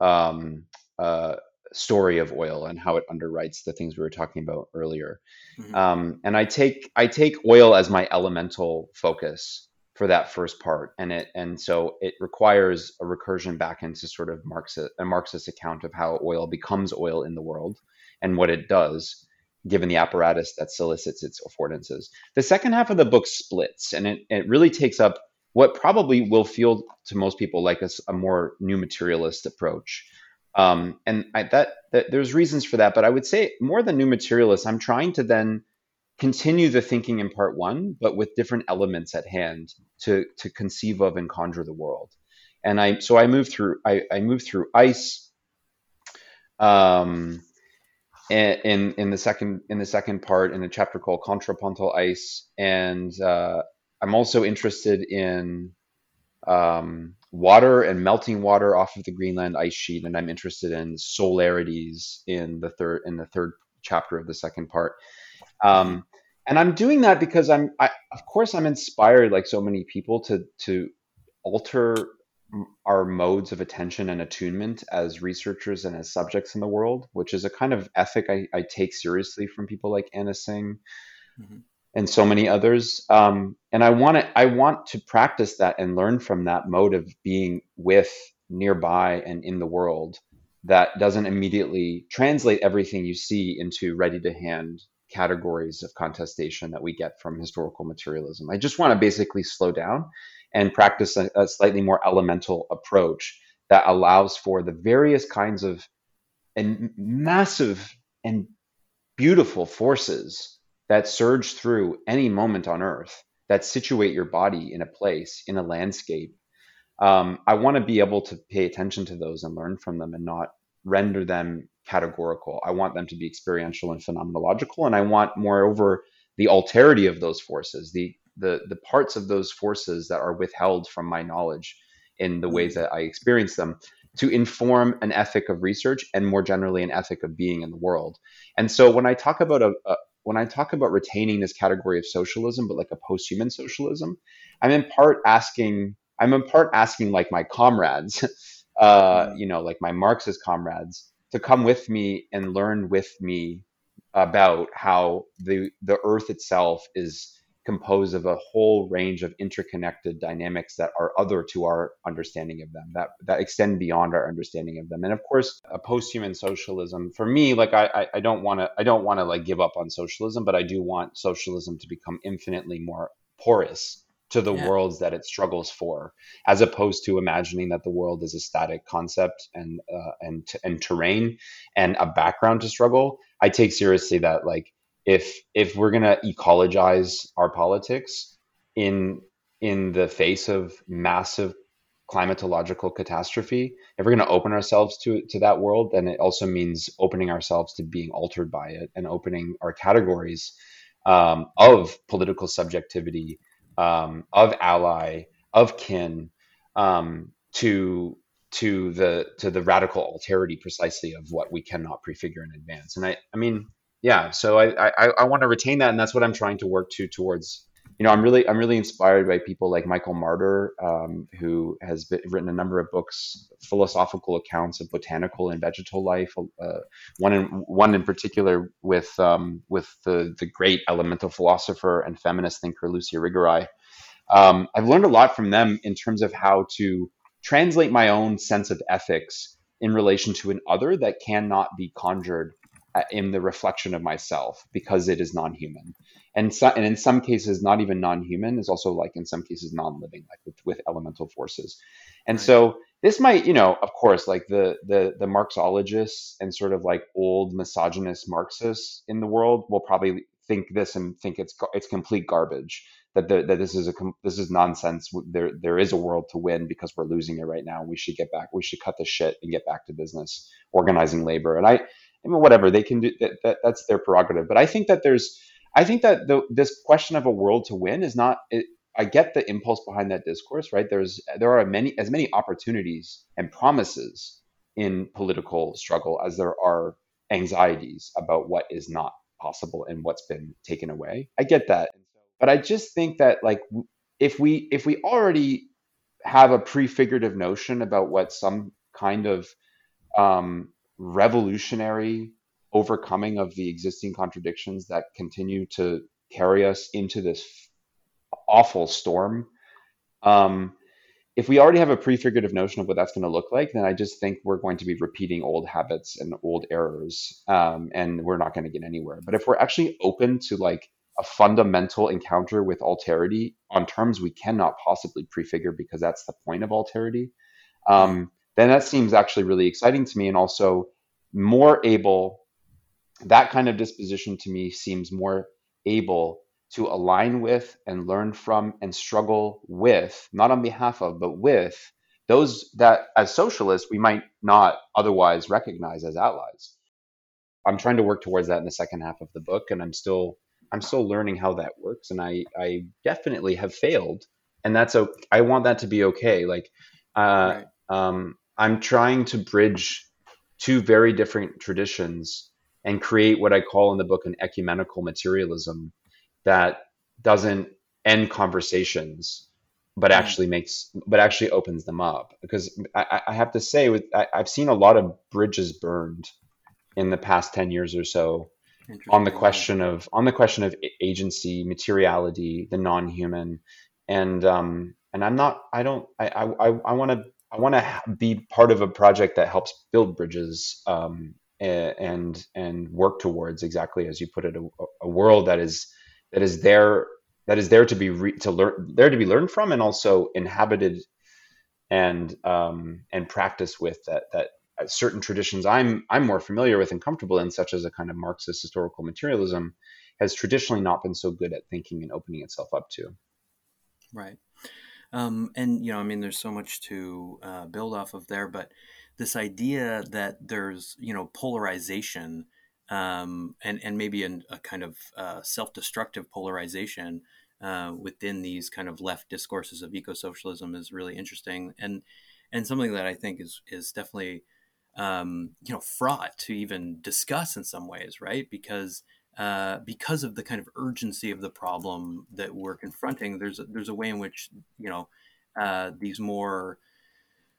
um, uh, story of oil and how it underwrites the things we were talking about earlier. Mm-hmm. Um, and I take I take oil as my elemental focus for that first part, and it and so it requires a recursion back into sort of Marxist a Marxist account of how oil becomes oil in the world and what it does given the apparatus that solicits its affordances. The second half of the book splits, and it, it really takes up what probably will feel to most people like a, a more new materialist approach. Um, and I, that, that there's reasons for that, but I would say more than new materialist, I'm trying to then continue the thinking in part one, but with different elements at hand to to conceive of and conjure the world. And I so I moved through I, I moved through ice. Um, in in the second in the second part in a chapter called Contrapuntal Ice, and uh, I'm also interested in um, water and melting water off of the Greenland ice sheet, and I'm interested in solarities in the third in the third chapter of the second part. Um, and I'm doing that because I'm, I, of course, I'm inspired, like so many people, to to alter our modes of attention and attunement as researchers and as subjects in the world, which is a kind of ethic I, I take seriously from people like Anna Tsing Mm-hmm and so many others. Um, and I want to I want to practice that and learn from that mode of being with, nearby, and in the world. That doesn't immediately translate everything you see into ready to hand categories of contestation that we get from historical materialism. I just want to basically slow down and practice a, a slightly more elemental approach that allows for the various kinds of and massive and beautiful forces that surge through any moment on earth that situate your body in a place in a landscape. Um, i want to be able to pay attention to those and learn from them and not render them categorical. I want them to be experiential and phenomenological and i want moreover the alterity of those forces the the the parts of those forces that are withheld from my knowledge in the ways that i experience them to inform an ethic of research and more generally an ethic of being in the world and so when i talk about a, a, when I talk about retaining this category of socialism, but like a post-human socialism, I'm in part asking, I'm in part asking like my comrades, uh, mm. you know, like my Marxist comrades, to come with me and learn with me about how the the Earth itself is composed of a whole range of interconnected dynamics that are other to our understanding of them that that extend beyond our understanding of them and of course a post-human socialism for me like i i don't want to i don't want to like give up on socialism but i do want socialism to become infinitely more porous to the yeah. worlds that it struggles for as opposed to imagining that the world is a static concept and uh, and and terrain and a background to struggle i take seriously that like if if we're gonna ecologize our politics in in the face of massive climatological catastrophe, if we're going to open ourselves to to that world, then it also means opening ourselves to being altered by it and opening our categories um, of political subjectivity, um, of ally, of kin, um, to to the to the radical alterity precisely of what we cannot prefigure in advance. And I I mean yeah so i i, I want to retain that and that's what i'm trying to work to towards you know, I'm really I'm really inspired by people like Michael Marder, um, who has been, written a number of books, philosophical accounts of botanical and vegetal life. Uh, one in one in particular with um, with the the great elemental philosopher and feminist thinker Luce Irigaray. Um, I've learned a lot from them in terms of how to translate my own sense of ethics in relation to an other that cannot be conjured uh, in the reflection of myself because it is non-human. And so, and in some cases not even non-human is also like in some cases non-living like with, with elemental forces. And right. so this might you know of course like the the the marxologists and sort of like old misogynist marxists in the world will probably think this and think it's it's complete garbage that the, that this is a this is nonsense. There there is a world to win because we're losing it right now. We should get back we should cut the shit and get back to business organizing labor. And i I mean, whatever they can do, that, that, that's their prerogative. But I think that there's, I think that the, this question of a world to win is not. It, I get the impulse behind that discourse, right? There's there are many as many opportunities and promises in political struggle as there are anxieties about what is not possible and what's been taken away. I get that, but I just think that like if we if we already have a prefigurative notion about what some kind of um, revolutionary overcoming of the existing contradictions that continue to carry us into this awful storm. Um, if we already have a prefigurative notion of what that's going to look like, then I just think we're going to be repeating old habits and old errors, um, and we're not going to get anywhere. But if we're actually open to like a fundamental encounter with alterity on terms we cannot possibly prefigure because that's the point of alterity, um, then that seems actually really exciting to me and also more able that kind of disposition to me seems more able to align with and learn from and struggle with not on behalf of but with those that as socialists we might not otherwise recognize as allies i'm trying to work towards that in the second half of the book and i'm still i'm still learning how that works and i i definitely have failed and that's okay i want that to be okay like uh, right. um, I'm trying to bridge two very different traditions and create what I call in the book an ecumenical materialism that doesn't end conversations but mm. actually makes but actually opens them up. Because I, I have to say with I, have seen a lot of bridges burned in the past 10 years or so on the question of on the question of agency materiality the non-human. And um and i'm not i don't i i i want to I want to be part of a project that helps build bridges um, and and work towards exactly as you put it a, a, world that is that is there that is there to be re, to learn there to be learned from and also inhabited and um, and practice with that that certain traditions I'm I'm more familiar with and comfortable in, such as a kind of Marxist historical materialism, has traditionally not been so good at thinking and opening itself up to. Right. Um, and you know, I mean, there's so much to uh, build off of there, but this idea that there's you know polarization um, and and maybe an, a kind of uh, self-destructive polarization uh, within these kind of left discourses of eco-socialism is really interesting and and something that I think is is definitely um, you know fraught to even discuss in some ways, right? Because uh, because of the kind of urgency of the problem that we're confronting, there's a, there's a way in which you know uh, these more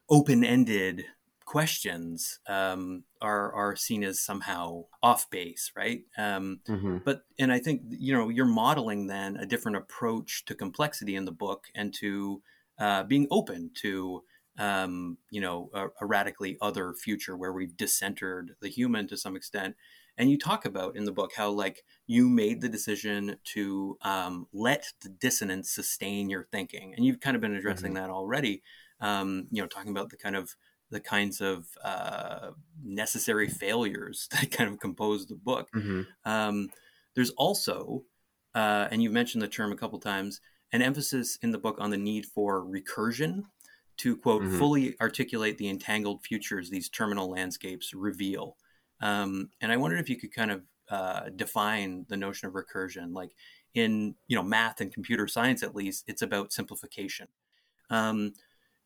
open-ended questions um, are are seen as somehow off base, right? Um, mm-hmm. But and I think you know you're modeling then a different approach to complexity in the book and to uh, being open to um, you know a, a radically other future where we've discentered the human to some extent and you talk about in the book how like you made the decision to um, let the dissonance sustain your thinking and you've kind of been addressing mm-hmm. that already um, you know talking about the kind of the kinds of uh, necessary failures that kind of compose the book mm-hmm. um, there's also uh, and you've mentioned the term a couple times an emphasis in the book on the need for recursion to quote mm-hmm. fully articulate the entangled futures these terminal landscapes reveal um, and I wondered if you could kind of uh, define the notion of recursion. Like in you know math and computer science, at least, it's about simplification. Um,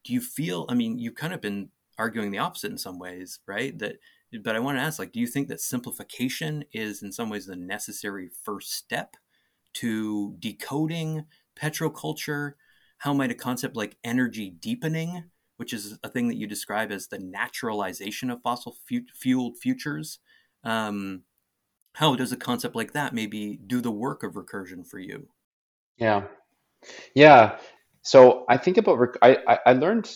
do you feel? I mean, you've kind of been arguing the opposite in some ways, right? That, but I want to ask, like, do you think that simplification is in some ways the necessary first step to decoding petroculture? How might a concept like energy deepening, which is a thing that you describe as the naturalization of fossil fu- fueled futures, um, how does a concept like that maybe do the work of recursion for you? Yeah, yeah. So I think about rec- I, I learned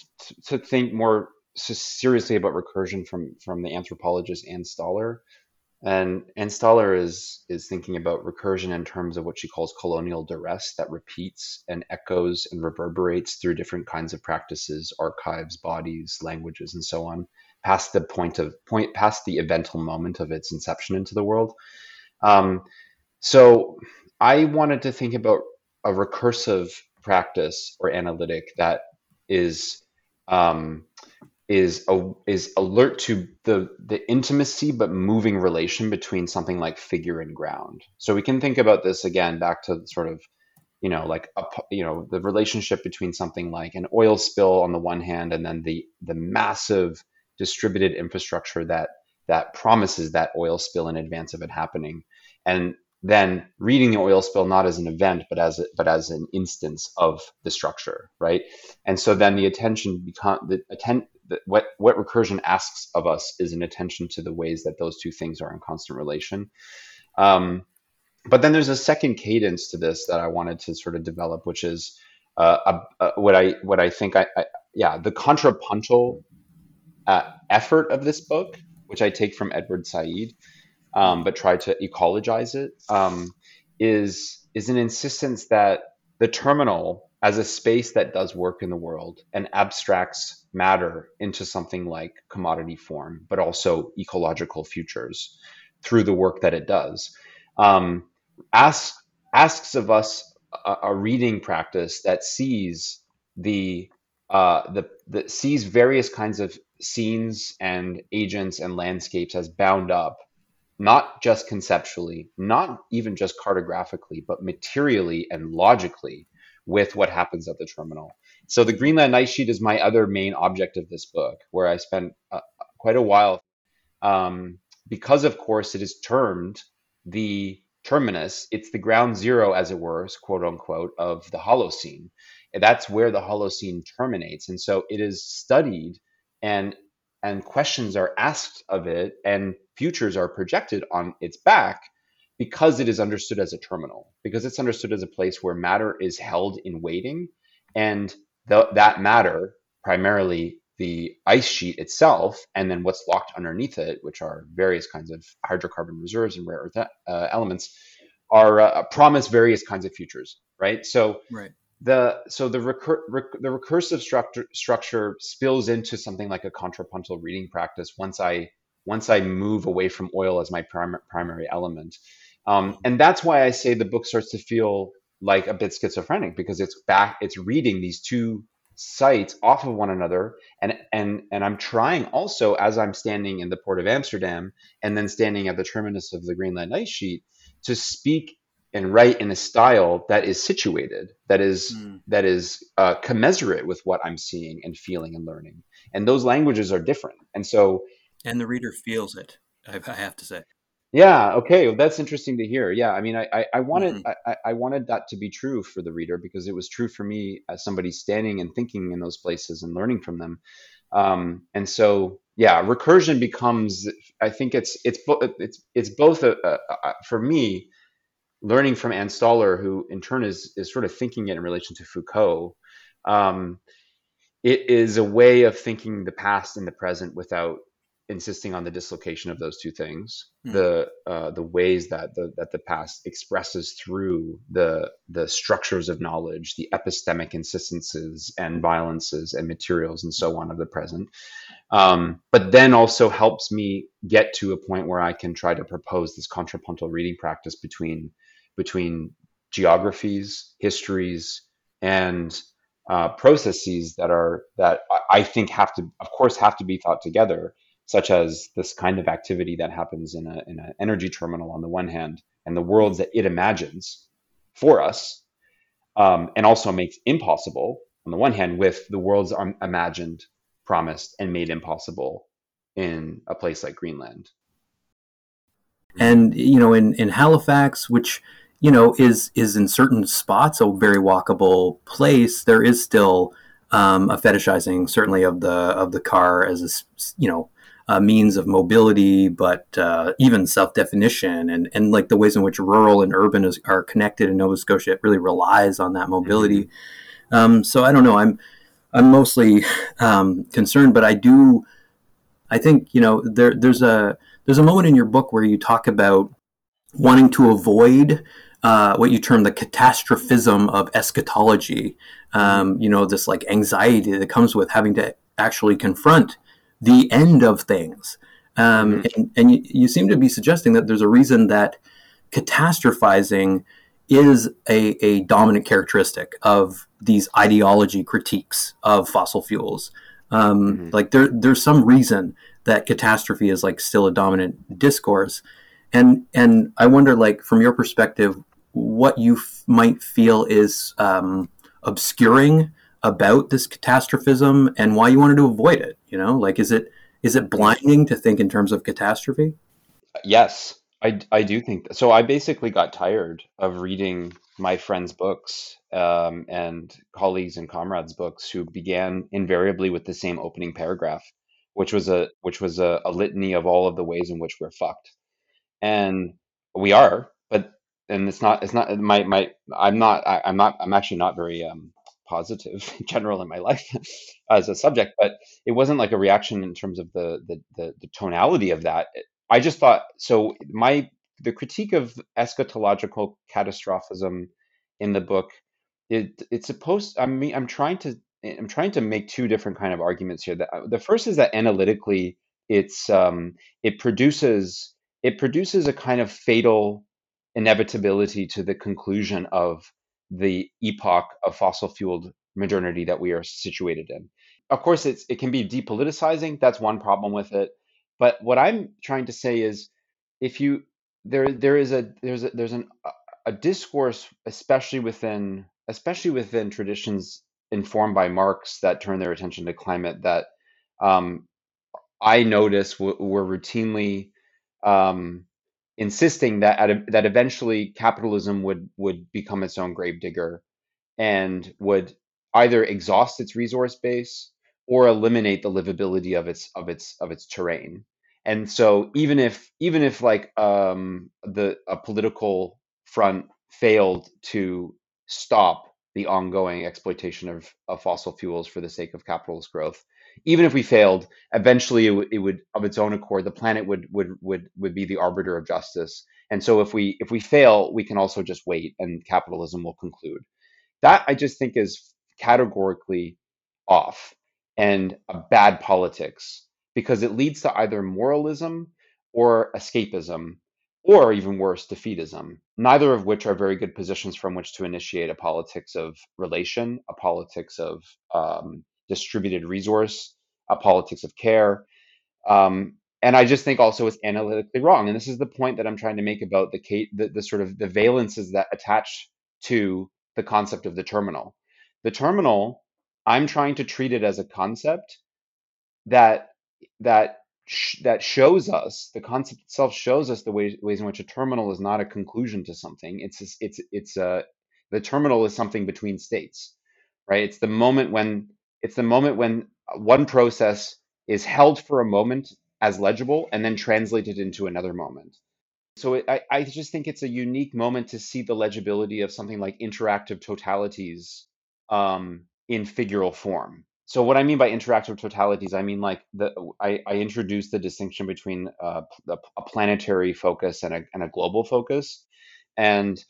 to think more seriously about recursion from from the anthropologist Ann Stoler, and Ann Stoler is is thinking about recursion in terms of what she calls colonial duress that repeats and echoes and reverberates through different kinds of practices, archives, bodies, languages, and so on, past the point of point past the evental moment of its inception into the world. Um, so I wanted to think about a recursive practice or analytic that is um, is a, is alert to the the intimacy but moving relation between something like figure and ground. So we can think about this again back to sort of you know like a, you know the relationship between something like an oil spill on the one hand and then the the massive distributed infrastructure that that promises that oil spill in advance of it happening and then reading the oil spill not as an event but as a, but as an instance of the structure right and so then the attention become the atten- what what recursion asks of us is an attention to the ways that those two things are in constant relation. Um, but then there's a second cadence to this that i wanted to sort of develop which is uh, what i what i think I, I yeah the contrapuntal uh, effort of this book which i take from edward said um, but try to ecologize it, um, is is an insistence that the terminal as a space that does work in the world and abstracts matter into something like commodity form, but also ecological futures through the work that it does. Um, asks asks of us a, a, reading practice that sees the uh, the, the sees various kinds of scenes and agents and landscapes as bound up not just conceptually, not even just cartographically, but materially and logically with what happens at the terminal. So the Greenland ice sheet is my other main object of this book, where I spent uh, quite a while, um, because of course it is termed the terminus. It's the ground zero, as it were, quote unquote, of the Holocene. That's where the Holocene terminates, and so it is studied and and questions are asked of it and futures are projected on its back because it is understood as a terminal, because it's understood as a place where matter is held in waiting. And the, that matter, primarily the ice sheet itself, and then what's locked underneath it, which are various kinds of hydrocarbon reserves and rare earth uh, elements, are uh, promise various kinds of futures, right? So right the so the recur, rec, the recursive structure structure spills into something like a contrapuntal reading practice once I once I move away from oil as my prim, primary element, um, and that's why I say the book starts to feel like a bit schizophrenic because it's back it's reading these two sites off of one another and and and I'm trying also as I'm standing in the port of Amsterdam and then standing at the terminus of the Greenland ice sheet to speak and write in a style that is situated, that is mm. that is uh, commensurate with what I'm seeing and feeling and learning. And those languages are different. And so, and the reader feels it. I have to say. Yeah. Okay. Well, that's interesting to hear. Yeah. I mean, I I, I wanted mm-hmm. I, I wanted that to be true for the reader because it was true for me as somebody standing and thinking in those places and learning from them. Um, and so yeah, recursion becomes. I think it's it's it's it's both a, a, a for me learning from Ann Stoler, who in turn is is sort of thinking it in relation to Foucault, um, it is a way of thinking the past and the present without insisting on the dislocation of those two things. Mm. The uh, the ways that the that the past expresses through the the structures of knowledge, the epistemic insistences and violences and materials and so on of the present. Um, but then also helps me get to a point where I can try to propose this contrapuntal reading practice between between geographies, histories, and uh, processes that are that I think have to, of course, have to be thought together, such as this kind of activity that happens in a in an energy terminal on the one hand, and the worlds that it imagines for us, um, and also makes impossible on the one hand, with the worlds imagined, promised, and made impossible in a place like Greenland. And you know, in in Halifax, which you know, is is in certain spots a very walkable place. There is still um, a fetishizing, certainly of the of the car as a you know a means of mobility, but uh, even self definition and and like the ways in which rural and urban is, are connected in Nova Scotia. It really relies on that mobility. Mm-hmm. Um, so I don't know. I'm I'm mostly um, concerned, but I do. I think you know there there's a there's a moment in your book where you talk about wanting to avoid uh, what you term the catastrophism of eschatology. Um, you know, this like anxiety that comes with having to actually confront the end of things. Um, mm-hmm. And, and you, you, seem to be suggesting that there's a reason that catastrophizing is a, a dominant characteristic of these ideology critiques of fossil fuels. Um, mm-hmm. Like there, there's some reason that catastrophe is like still a dominant discourse, and and I wonder, like from your perspective, what you f- might feel is um, obscuring about this catastrophism and why you wanted to avoid it. You know, like is it is it blinding to think in terms of catastrophe? Yes, I, I do think that. So I basically got tired of reading my friends' books um, and colleagues and comrades' books who began invariably with the same opening paragraph, which was a which was a, a litany of all of the ways in which we're fucked, and we are. But and it's not it's not my my I'm not I, am not I'm actually not very um positive in general in my life as a subject but it wasn't like a reaction in terms of the the the, the tonality of that I just thought so my the critique of eschatological catastrophism in the book it it's supposed I mean I'm trying to I'm trying to make two different kind of arguments here. The, the first is that analytically it's um, it produces it produces a kind of fatal inevitability to the conclusion of the epoch of fossil fueled modernity that we are situated in. Of course, it's it can be depoliticizing. That's one problem with it. But what I'm trying to say is, if you there there is a there's a there's an a discourse, especially within especially within traditions informed by Marx that turn their attention to climate that um, I notice w- were routinely um, insisting that a, that eventually capitalism would would become its own gravedigger and would either exhaust its resource base or eliminate the livability of its of its of its terrain. And so even if even if like um, the a political front failed to stop the ongoing exploitation of, of fossil fuels for the sake of capitalist growth, even if we failed, eventually it, w- it would, of its own accord, the planet would would would would be the arbiter of justice. And so if we if we fail, we can also just wait, and capitalism will conclude. That I just think is categorically off and a bad politics because it leads to either moralism or escapism or even worse, defeatism, neither of which are very good positions from which to initiate a politics of relation, a politics of um, distributed resource, a politics of care. Um, and I just think also it's analytically wrong. And this is the point that I'm trying to make about the, the, the sort of the valences that attach to the concept of the terminal. The terminal, I'm trying to treat it as a concept that that sh- that shows us the concept itself shows us the ways, ways in which a terminal is not a conclusion to something. It's it's it's a the terminal is something between states, right? It's the moment when it's the moment when one process is held for a moment as legible and then translated into another moment. So it, I, I just think it's a unique moment to see the legibility of something like interactive totalities um, in figural form. So what I mean by interactive totalities, I mean like the I, I introduced the distinction between uh, a planetary focus and a, and a global focus, and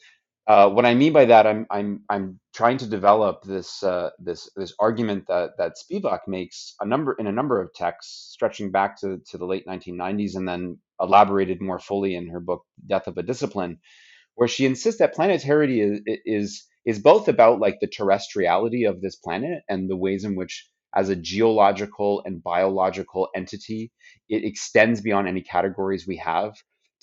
uh, what I mean by that, I'm I'm I'm trying to develop this uh, this this argument that that Spivak makes a number in a number of texts stretching back to, to the late 1990s and then elaborated more fully in her book Death of a Discipline, where she insists that planetarity is is is both about like the terrestriality of this planet and the ways in which as a geological and biological entity it extends beyond any categories we have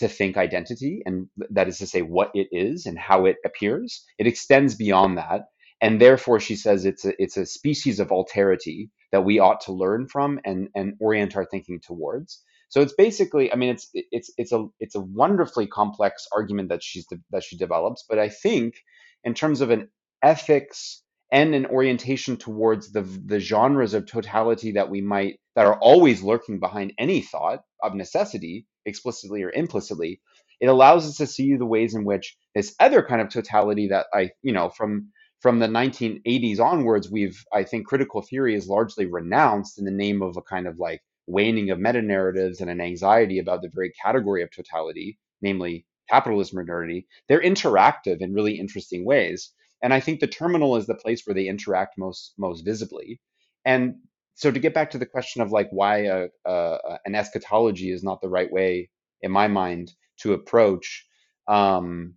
to think identity, and that is to say what it is and how it appears. It extends beyond that, and therefore she says it's a it's a species of alterity that we ought to learn from and and orient our thinking towards. So it's basically, I mean, it's it's it's a it's a wonderfully complex argument that she's that she develops. But I think in terms of an ethics and an orientation towards the the genres of totality that we might that are always lurking behind any thought of necessity, explicitly or implicitly, it allows us to see the ways in which this other kind of totality that I, you know, from from the 1980s onwards, we've I think critical theory is largely renounced in the name of a kind of like waning of meta narratives and an anxiety about the very category of totality, namely capitalism modernity. They're interactive in really interesting ways and I think the terminal is the place where they interact most most visibly. And so to get back to the question of like why a, a, an eschatology is not the right way in my mind to approach um,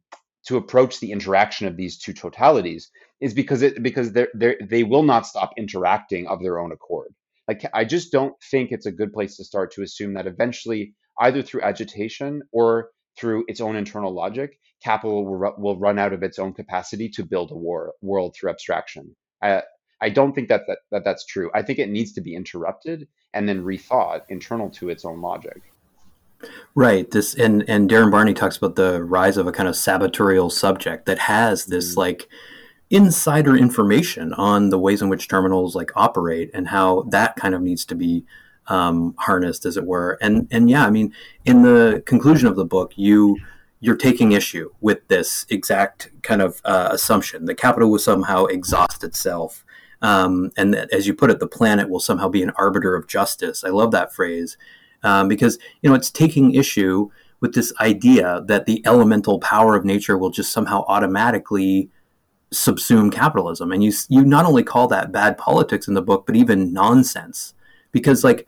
to approach the interaction of these two totalities is because it because they they will not stop interacting of their own accord. Like I just don't think it's a good place to start to assume that eventually either through agitation or through its own internal logic, capital will, will run out of its own capacity to build a war, world through abstraction. I, I don't think that, that, that that's true. I think it needs to be interrupted and then rethought internal to its own logic. Right. This and and Darren Barney talks about the rise of a kind of sabotorial subject that has this mm-hmm. like insider information on the ways in which terminals like operate and how that kind of needs to be um, harnessed, as it were. And and yeah, I mean, in the conclusion of the book, you you're taking issue with this exact kind of uh, assumption that capital will somehow exhaust itself. Um, and that, as you put it, the planet will somehow be an arbiter of justice. I love that phrase um, because you know it's taking issue with this idea that the elemental power of nature will just somehow automatically subsume capitalism. And you you not only call that bad politics in the book, but even nonsense because like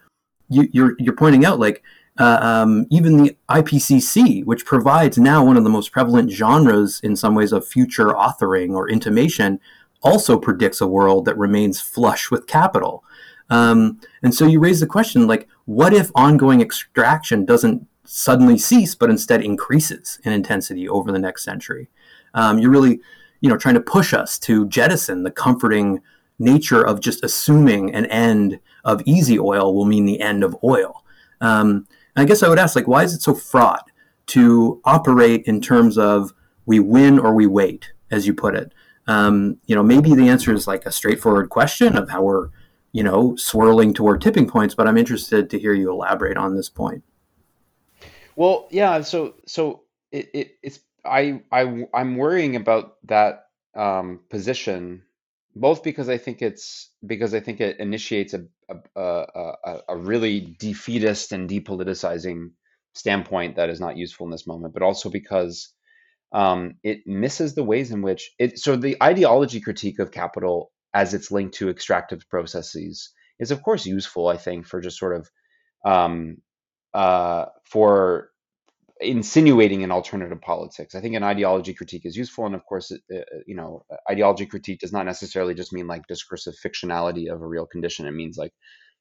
you, are you're, you're pointing out like uh, um, even the IPCC, which provides now one of the most prevalent genres in some ways of future authoring or intimation, also predicts a world that remains flush with capital. Um, and so you raise the question like, what if ongoing extraction doesn't suddenly cease, but instead increases in intensity over the next century? Um, you're really, you know, trying to push us to jettison the comforting nature of just assuming an end of easy oil will mean the end of oil. Um, I guess I would ask, like, why is it so fraught to operate in terms of we win or we wait, as you put it? Um, you know, maybe the answer is like a straightforward question of how we're, you know, swirling toward tipping points. But I'm interested to hear you elaborate on this point. Well, yeah. So, so it, it it's I I I'm worrying about that um, position both because I think it's because I think it initiates a a, a, a really defeatist and depoliticizing standpoint that is not useful in this moment, but also because um, it misses the ways in which it. So the ideology critique of capital as it's linked to extractive processes is, of course, useful. I think for just sort of um, uh, for insinuating an alternative politics. I think an ideology critique is useful, and of course, it, uh, you know, ideology critique does not necessarily just mean like discursive fictionality of a real condition. It means like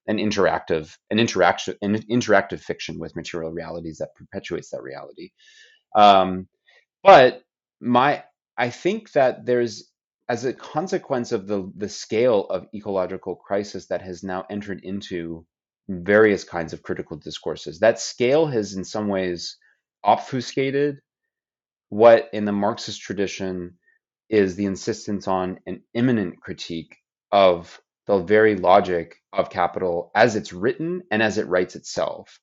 an interactive, an interaction, an interactive fiction with material realities that perpetuates that reality. Um, but my, I think that there's as a consequence of the the scale of ecological crisis that has now entered into various kinds of critical discourses. That scale has, in some ways, obfuscated what in the Marxist tradition is the insistence on an imminent critique of the very logic of capital as it's written and as it writes itself.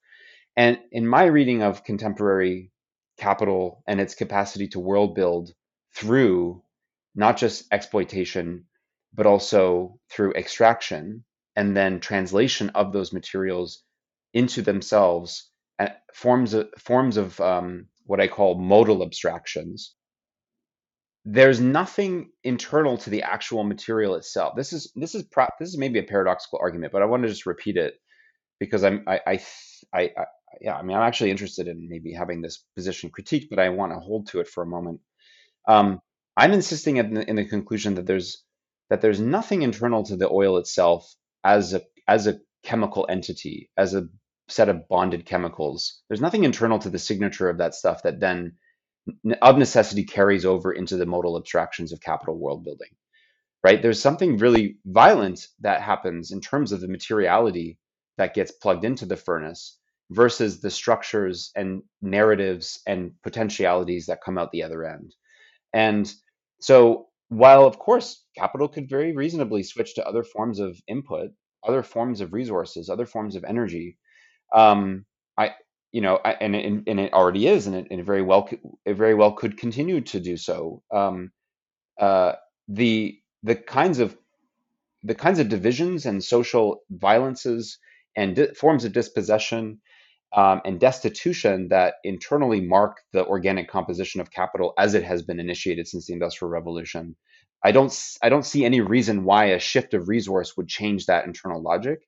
And in my reading of contemporary capital and its capacity to world build through not just exploitation, but also through extraction and then translation of those materials into themselves forms of, forms of um, what I call modal abstractions. There's nothing internal to the actual material itself. This is this is pro- this is maybe a paradoxical argument, but I want to just repeat it because I'm I, I, I yeah I mean I'm actually interested in maybe having this position critiqued, but I want to hold to it for a moment. Um, I'm insisting in the, in the conclusion that there's that there's nothing internal to the oil itself as a as a chemical entity, as a set of bonded chemicals. There's nothing internal to the signature of that stuff that then of necessity carries over into the modal abstractions of capital world building. Right? There's something really violent that happens in terms of the materiality that gets plugged into the furnace versus the structures and narratives and potentialities that come out the other end. And so, while of course capital could very reasonably switch to other forms of input, other forms of resources, other forms of energy, um, I, you know, I, and, and and it already is, and it, and it very well, it very well could continue to do so. Um, uh, the the kinds of the kinds of divisions and social violences and di- forms of dispossession um, and destitution that internally mark the organic composition of capital as it has been initiated since the Industrial Revolution. I don't I don't see any reason why a shift of resource would change that internal logic,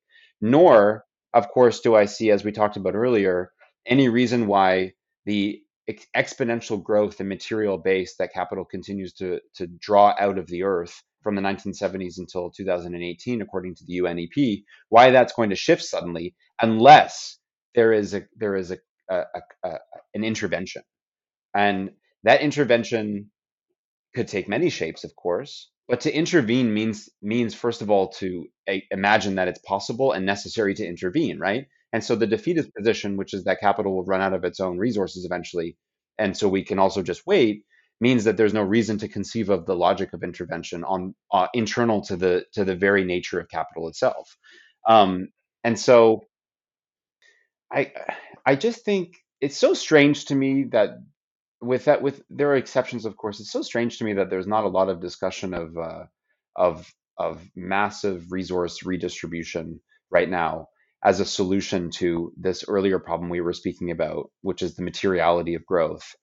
nor, of course, do I see, as we talked about earlier, any reason why the ex- exponential growth in material base that capital continues to to draw out of the earth from the 1970s until 2018, according to the UNEP, why that's going to shift suddenly, unless there is a there is a, a, a, a an intervention, and that intervention could take many shapes, of course. But to intervene means means first of all to imagine that it's possible and necessary to intervene, right? And so the defeatist position, which is that capital will run out of its own resources eventually, and so we can also just wait, means that there's no reason to conceive of the logic of intervention on uh, internal to the to the very nature of capital itself. Um, and so I I just think it's so strange to me that with that with there are exceptions of course. It's so strange to me that there's not a lot of discussion of uh, of of massive resource redistribution right now as a solution to this earlier problem we were speaking about which is the materiality of growth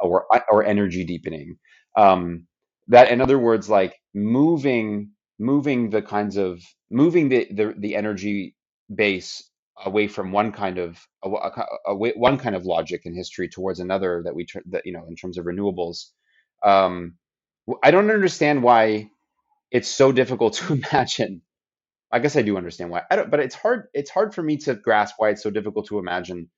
or or energy deepening. Um, that in other words like moving moving the kinds of moving the the, the energy base away from one kind of a, a, a, one kind of logic in history towards another that we that you know in terms of renewables. Um, i don't understand why it's so difficult to imagine. I guess i do understand why. I don't but it's hard it's hard for me to grasp why it's so difficult to imagine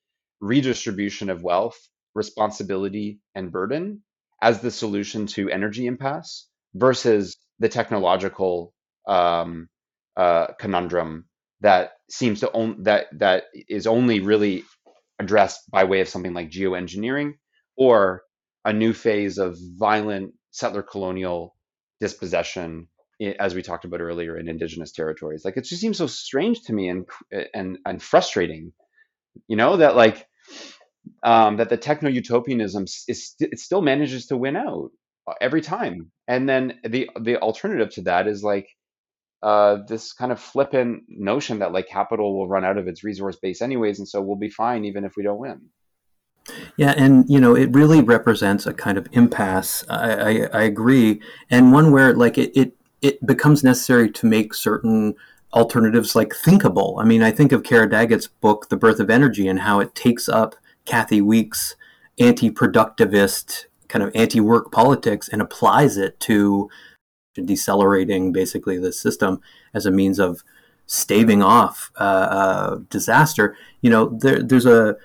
redistribution of wealth responsibility and burden as the solution to energy impasse versus the technological um, uh, conundrum that seems to own that that is only really addressed by way of something like geoengineering or a new phase of violent settler colonial dispossession as we talked about earlier in indigenous territories. Like it just seems so strange to me and and and frustrating you know that like um, that the techno utopianism is it still manages to win out every time. And then the the alternative to that is like uh, this kind of flippant notion that like capital will run out of its resource base anyways, and so we'll be fine even if we don't win. Yeah, and you know, it really represents a kind of impasse. I, I, I agree, and one where like it, it it becomes necessary to make certain alternatives like thinkable. I mean, I think of Cara Daggett's book, The Birth of Energy, and how it takes up Kathi Weeks' anti-productivist kind of anti-work politics and applies it to decelerating basically the system as a means of staving off uh, uh, disaster. You know, there, there's a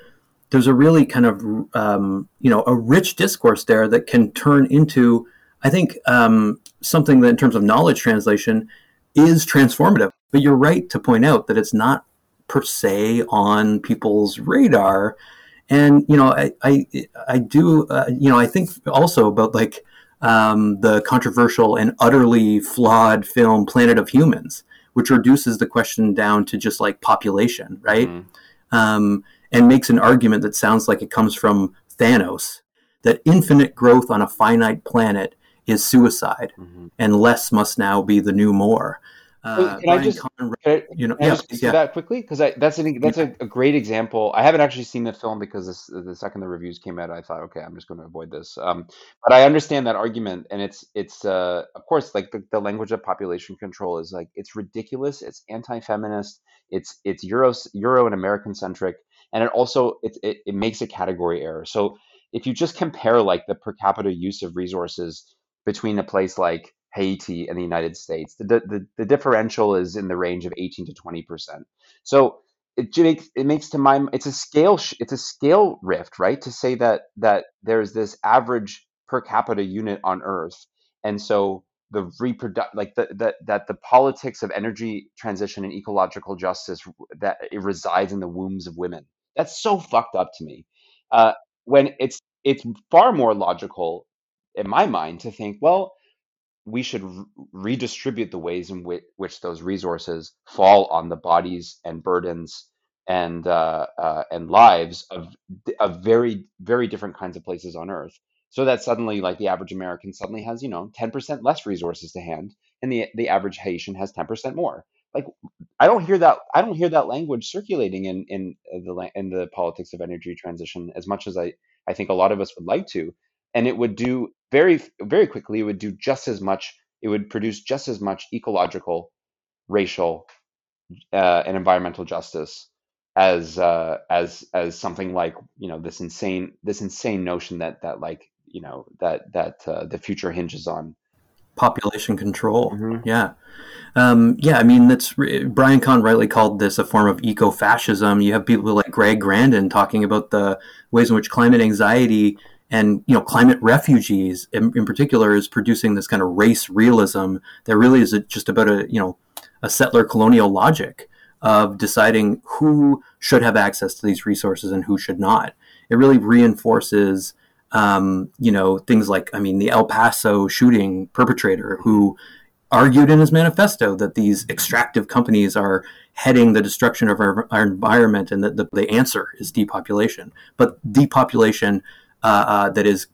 there's a really kind of um, you know a rich discourse there that can turn into I think um, something that in terms of knowledge translation is transformative. But you're right to point out that it's not per se on people's radar. And you know, I I, I do uh, you know I think also about like um, the controversial and utterly flawed film Planet of Humans, which reduces the question down to just like population, right? Mm-hmm. Um, and makes an argument that sounds like it comes from Thanos that infinite growth on a finite planet is suicide, mm-hmm. and less must now be the new more. Uh, can I just, Conrad, can I, you know, yeah, yeah. that quickly because that's an, that's yeah. a, a, great example. I haven't actually seen the film because this, the second the reviews came out, I thought, okay, I'm just going to avoid this. Um, but I understand that argument, and it's it's uh, of course like the, the language of population control is like it's ridiculous, it's anti-feminist, it's it's Euro Euro and American centric, and it also it, it it makes a category error. So if you just compare like the per capita use of resources between a place like Haiti and the United States. The, the, the differential is in the range of 18 to 20 percent. So it makes it makes to my it's a scale it's a scale rift, right? To say that that there's this average per capita unit on Earth, and so the reproduct like the, the, that the politics of energy transition and ecological justice that it resides in the wombs of women That's so fucked up to me. Uh, when it's it's far more logical in my mind to think, well, we should r- redistribute the ways in which, which those resources fall on the bodies and burdens and uh, uh, and lives of of very very different kinds of places on Earth, so that suddenly, like the average American suddenly has you know ten percent less resources to hand, and the the average Haitian has ten percent more. Like I don't hear that I don't hear that language circulating in in the in the politics of energy transition as much as I I think a lot of us would like to and it would do very very quickly it would do just as much it would produce just as much ecological racial uh, and environmental justice as uh, as as something like you know this insane this insane notion that that like you know that that uh, the future hinges on population control. hmm Yeah. Um, yeah, I mean, that's Brian Kahn rightly called this a form of eco-fascism. You have people like Greg Grandin talking about the ways in which climate anxiety and you know climate refugees, in, in particular, is producing this kind of race realism that really is just about a you know a settler colonial logic of deciding who should have access to these resources and who should not. It really reinforces um, you know things like I mean the El Paso shooting perpetrator who argued in his manifesto that these extractive companies are heading the destruction of our, our environment and that the, the, answer is depopulation. But depopulation that is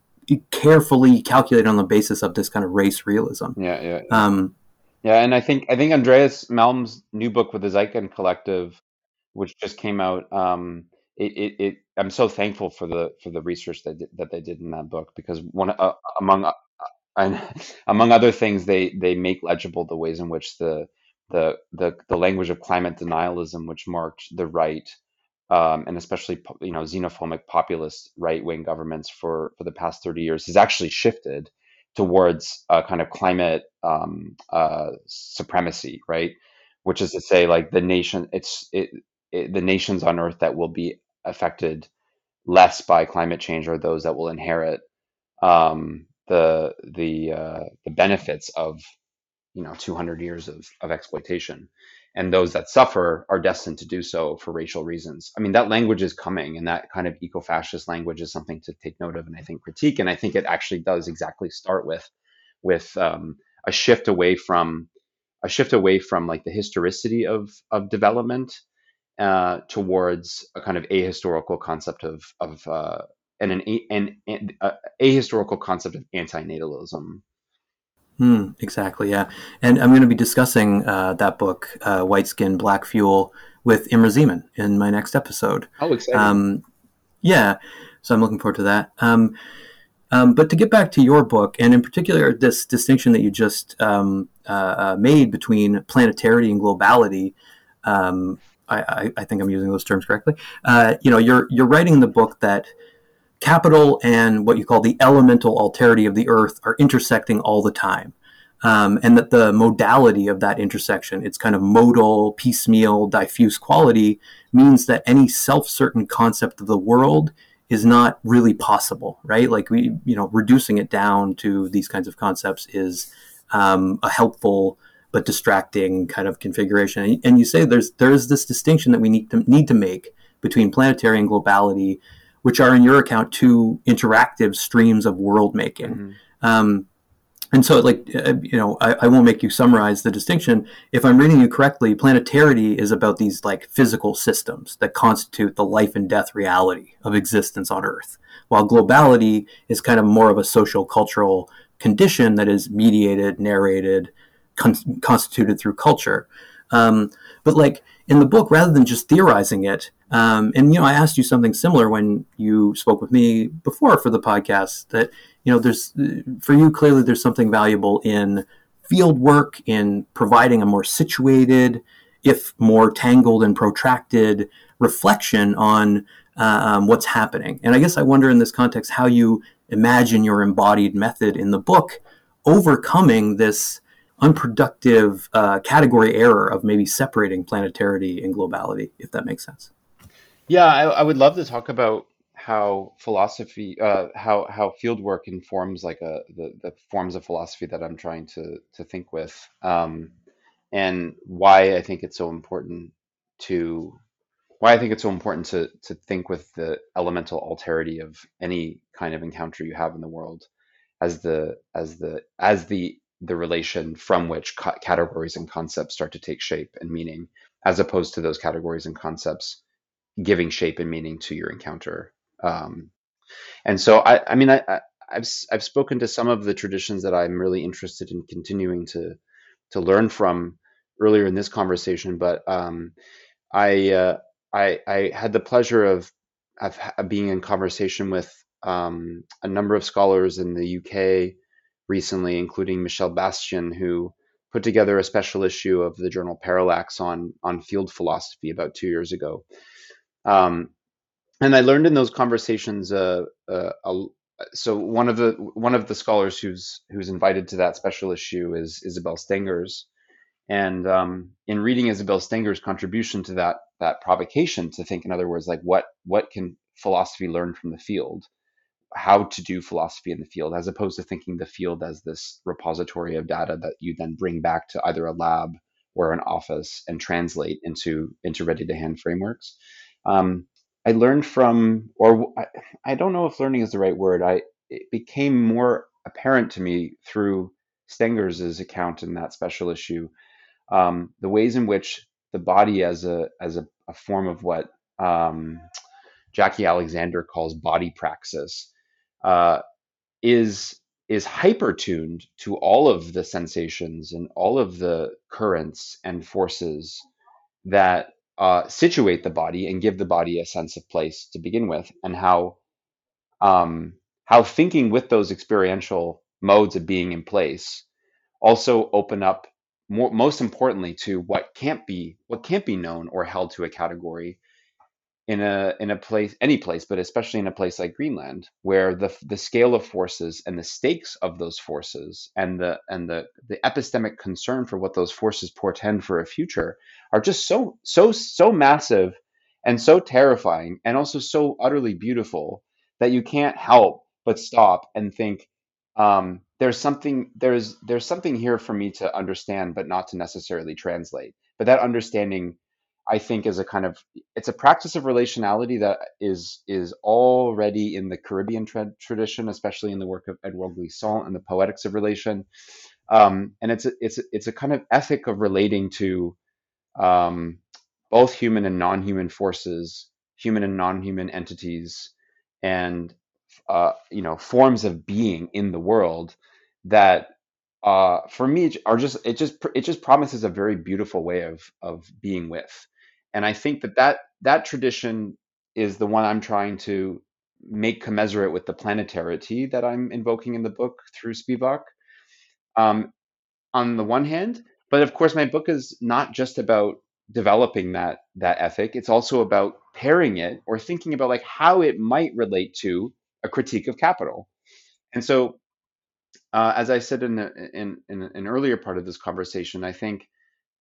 carefully calculated on the basis of this kind of race realism. Yeah, yeah, um, yeah. And I think I think Andreas Malm's new book with the Zetkin Collective, which just came out, um, it, it, it, I'm so thankful for the for the research that that they did in that book because one uh, among and among other things, they they make legible the ways in which the the the, the language of climate denialism, which marked the right, um, and especially you know xenophobic populist right wing governments for for the past thirty years, has actually shifted towards a kind of climate um, uh, supremacy, right? Which is to say, like the nation, it's it, it, the nations on Earth that will be affected less by climate change are those that will inherit um, the the uh, the benefits of you know 200 years of, of exploitation and those that suffer are destined to do so for racial reasons i mean that language is coming and that kind of eco-fascist language is something to take note of and i think critique and i think it actually does exactly start with with um, a shift away from a shift away from like the historicity of of development uh, towards a kind of ahistorical concept of of uh, and an, an, an uh, ahistorical concept of antinatalism. Hmm, exactly, yeah. And I'm going to be discussing uh, that book, uh, White Skin, Black Fuel, with Imre Szeman in my next episode. Oh, exciting. Um, yeah, so I'm looking forward to that. Um, um, but to get back to your book, and in particular this distinction that you just um, uh, uh, made between planetarity and globality, um, I, I, think I'm using those terms correctly. Uh, you know, you're you're writing the book that capital and what you call the elemental alterity of the earth are intersecting all the time. Um, and that the modality of that intersection, its kind of modal, piecemeal, diffuse quality, means that any self certain concept of the world is not really possible, right? Like we, you know, reducing it down to these kinds of concepts is um, a helpful but distracting kind of configuration. And you say there's there is this distinction that we need to need to make between planetary and globality which are in your account two interactive streams of world making. Mm-hmm. Um, and so, like, uh, you know, I, I, won't make you summarize the distinction. If I'm reading you correctly, planetarity is about these like physical systems that constitute the life and death reality of existence on Earth, while globality is kind of more of a social cultural condition that is mediated, narrated, con- constituted through culture. Um, but like in the book, rather than just theorizing it, um, and you know, I asked you something similar when you spoke with me before for the podcast. That you know, there's for you clearly there's something valuable in field work in providing a more situated, if more tangled and protracted reflection on uh, um, what's happening. And I guess I wonder in this context how you imagine your embodied method in the book overcoming this unproductive uh, category error of maybe separating planetarity and globality, if that makes sense. Yeah, I, I would love to talk about how philosophy, uh, how how fieldwork informs like a the, the forms of philosophy that I'm trying to to think with, um, and why I think it's so important to why I think it's so important to to think with the elemental alterity of any kind of encounter you have in the world as the as the as the the relation from which ca- categories and concepts start to take shape and meaning, as opposed to those categories and concepts giving shape and meaning to your encounter. Um, and so, I, I mean, I, I, I've I've spoken to some of the traditions that I'm really interested in continuing to to learn from earlier in this conversation, but um, I, uh, I I had the pleasure of of being in conversation with um, a number of scholars in the UK recently, including Michelle Bastian, who put together a special issue of the journal Parallax on on field philosophy about two years ago. Um, and I learned in those conversations. Uh, uh, a, so one of the one of the scholars who's who's invited to that special issue is Isabelle Stengers, and um, in reading Isabelle Stenger's contribution to that that provocation to think, in other words, like what what can philosophy learn from the field? How to do philosophy in the field, as opposed to thinking the field as this repository of data that you then bring back to either a lab or an office and translate into into ready to hand frameworks. Um, I learned from, or I, I don't know if learning is the right word. I it became more apparent to me through Stengers's account in that special issue um, the ways in which the body as a as a, a form of what um, Jacqui Alexander calls body praxis uh, is is hyper tuned to all of the sensations and all of the currents and forces that uh, situate the body and give the body a sense of place to begin with, and how um, how thinking with those experiential modes of being in place also open up more, most importantly to what can't be what can't be known or held to a category in a in a place any place but especially in a place like Greenland where the the scale of forces and the stakes of those forces and the and the the epistemic concern for what those forces portend for a future are just so so so massive and so terrifying and also so utterly beautiful that you can't help but stop and think um, there's something there's there's something here for me to understand but not to necessarily translate. But that understanding i think is a kind of it's a practice of relationality that is is already in the caribbean tra- tradition especially in the work of edouard glissant and the poetics of relation. Um, and it's a, it's a, it's a kind of ethic of relating to um, both human and non-human forces human and non-human entities and uh, you know forms of being in the world that uh, for me are just it just it just promises a very beautiful way of of being with and i think that that that tradition is the one i'm trying to make commensurate with the planetarity that i'm invoking in the book through spivak. Um, on the one hand but of course my book is not just about developing that that ethic. It's also about pairing it or thinking about like how it might relate to a critique of capital. And so uh, as I said in, in, in an earlier part of this conversation, I think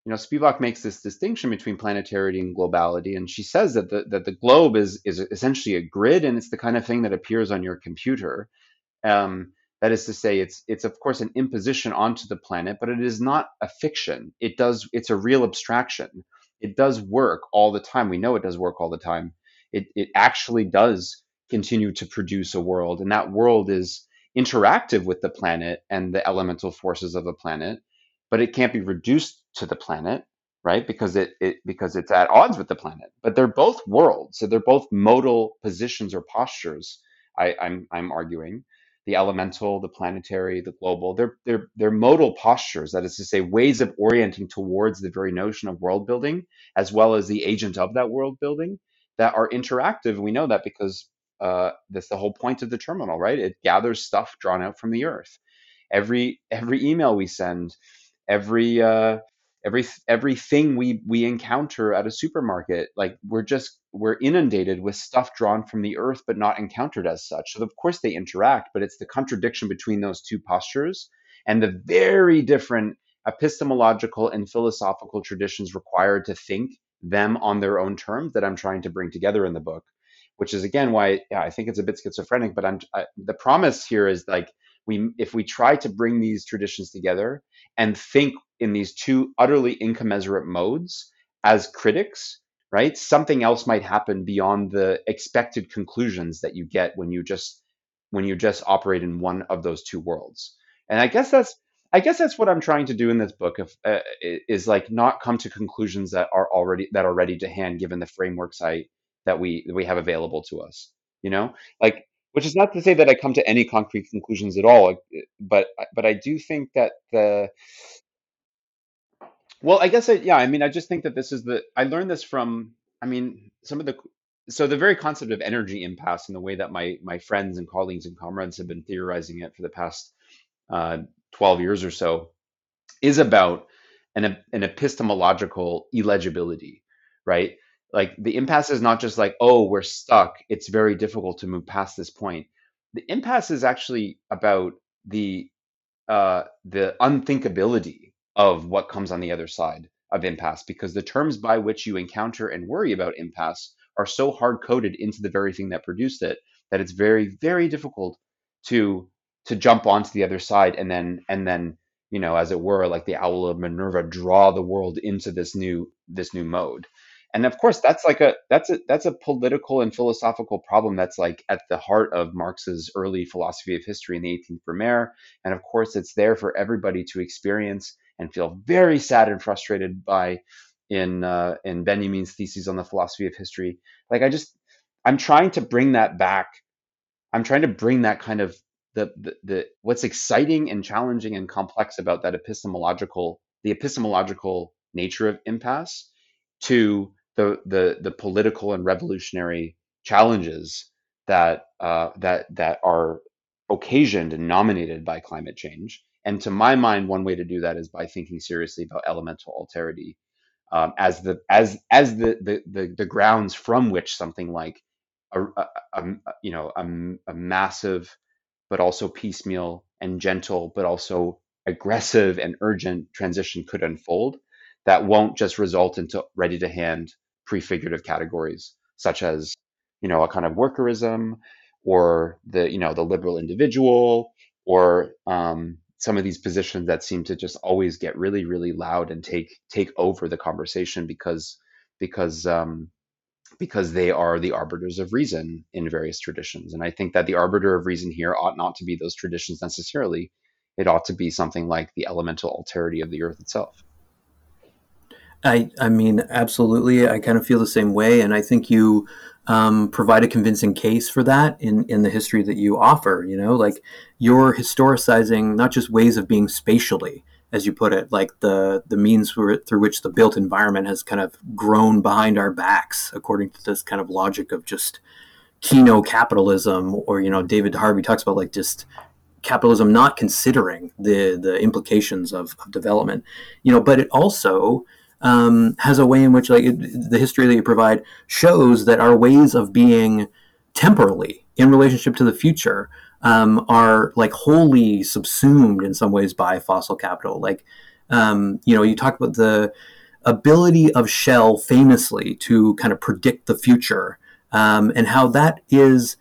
you know Spivak makes this distinction between planetarity and globality, and she says that the that the globe is is essentially a grid, and it's the kind of thing that appears on your computer. Um, that is to say, it's it's of course an imposition onto the planet, but it is not a fiction. It does it's a real abstraction. It does work all the time. We know it does work all the time. It it actually does continue to produce a world, and that world is interactive with the planet and the elemental forces of the planet, but it can't be reduced to the planet, right? Because it, it because it's at odds with the planet. But they're both worlds, so they're both modal positions or postures. I, I'm I'm arguing the elemental, the planetary, the global. They're they're they're modal postures. That is to say, ways of orienting towards the very notion of world building, as well as the agent of that world building, that are interactive. We know that because uh, that's the whole point of the terminal, right? It gathers stuff drawn out from the earth. Every every email we send, every uh, every everything we we encounter at a supermarket, like we're just we're inundated with stuff drawn from the earth, but not encountered as such. So of course they interact, but it's the contradiction between those two postures and the very different epistemological and philosophical traditions required to think them on their own terms that I'm trying to bring together in the book which is again why yeah, I think it's a bit schizophrenic. But I'm I, the promise here is like we if we try to bring these traditions together and think in these two utterly incommensurate modes as critics, right? Something else might happen beyond the expected conclusions that you get when you just when you just operate in one of those two worlds. And I guess that's I guess that's what I'm trying to do in this book of, uh, is like not come to conclusions that are already that are ready to hand given the frameworks I that we that we have available to us. You know, like which is not to say that I come to any concrete conclusions at all, but but I do think that the well, I guess I, yeah, I mean, I just think that this is the I learned this from I mean some of the so the very concept of energy impasse and the way that my my friends and colleagues and comrades have been theorizing it for the past uh, 12 years or so is about an, an epistemological illegibility, right? Like the impasse is not just like, oh, we're stuck. It's very difficult to move past this point. The impasse is actually about the uh, the unthinkability of what comes on the other side of impasse, because the terms by which you encounter and worry about impasse are so hard coded into the very thing that produced it that it's very, very difficult to to jump onto the other side and then and then you know as it were like the owl of minerva draw the world into this new this new mode and of course that's like a that's a that's a political and philosophical problem that's like at the heart of marx's early philosophy of history in the 18th brumaire and of course it's there for everybody to experience and feel very sad and frustrated by in uh, in benjamin's theses on the philosophy of history. Like i just i'm trying to bring that back. I'm trying to bring that kind of the, the, the what's exciting and challenging and complex about that epistemological the epistemological nature of impasse to the the the political and revolutionary challenges that uh, that that are occasioned and nominated by climate change. And to my mind, one way to do that is by thinking seriously about elemental alterity um, as the as as the, the the the grounds from which something like a, a, a you know a, a massive but also piecemeal and gentle, but also aggressive and urgent transition could unfold that won't just result into ready to hand prefigurative categories such as you know a kind of workerism or the you know the liberal individual or um, some of these positions that seem to just always get really really loud and take take over the conversation because because um, because they are the arbiters of reason in various traditions. And I think that the arbiter of reason here ought not to be those traditions necessarily. It ought to be something like the elemental alterity of the earth itself. I, I mean, absolutely. I kind of feel the same way. And I think you um, provide a convincing case for that in, in the history that you offer. You know, like you're historicizing not just ways of being spatially, as you put it, like the the means through, which the built environment has kind of grown behind our backs, according to this kind of logic of just keno capitalism, or you know, David Harvey talks about like just capitalism not considering the the implications of, of development, you know, but it also um, has a way in which like it, the history that you provide shows that our ways of being temporally in relationship to the future um, are like wholly subsumed in some ways by fossil capital. Like, um, you know, you talk about the ability of Shell famously to kind of predict the future um, and how that is,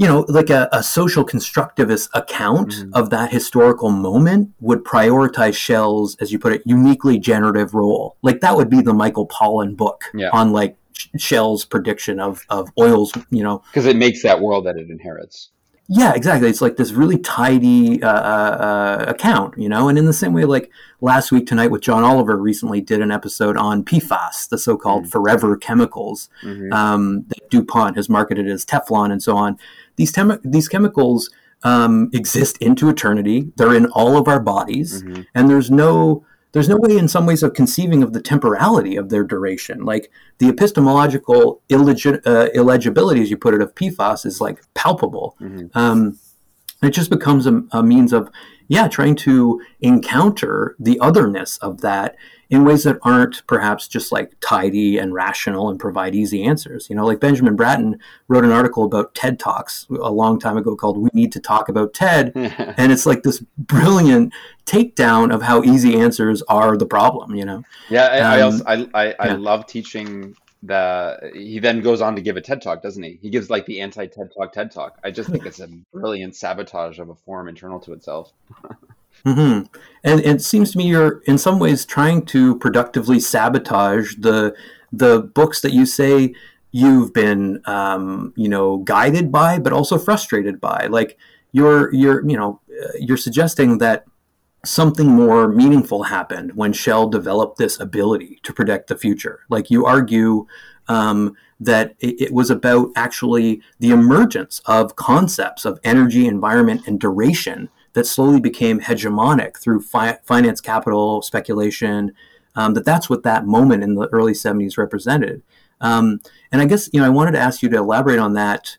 you know, like a, a social constructivist account mm-hmm. of that historical moment would prioritize Shell's, as you put it, uniquely generative role. Like that would be the Michael Pollan book yeah. on like Shell's prediction of, of oil's, you know, because it makes that world that it inherits. Yeah, exactly. It's like this really tidy uh, uh, uh, account, you know. And in the same way, like last week tonight with John Oliver recently did an episode on PFAS, the so-called mm-hmm. forever chemicals mm-hmm. um, that DuPont has marketed as Teflon and so on. These tem- these chemicals um, exist into eternity. They're in all of our bodies, mm-hmm. and there's no there's no way in some ways of conceiving of the temporality of their duration. Like the epistemological uh, illegibility, as you put it, of PFAS is like palpable. Mm-hmm. Um, it just becomes a, a, means of, yeah, trying to encounter the otherness of that in ways that aren't perhaps just like tidy and rational and provide easy answers. You know, like Benjamin Bratton wrote an article about TED Talks a long time ago called We Need to Talk About TED. and it's like this brilliant takedown of how easy answers are the problem, you know? Yeah, I, um, I also, I, I, I yeah. love teaching the he then goes on to give a TED talk, doesn't he? He gives like the anti TED talk TED talk. I just think it's a brilliant sabotage of a form internal to itself. Mm-hmm. And it seems to me you're in some ways trying to productively sabotage the the books that you say you've been, um, you know, guided by, but also frustrated by. Like you're, you're, you know, uh, you're suggesting that something more meaningful happened when Shell developed this ability to predict the future. Like you argue um, that it, it, was about actually the emergence of concepts of energy, environment, and duration that slowly became hegemonic through fi- finance capital speculation. Um, that that's what that moment in the early 70s represented. Um, and I guess you know I wanted to ask you to elaborate on that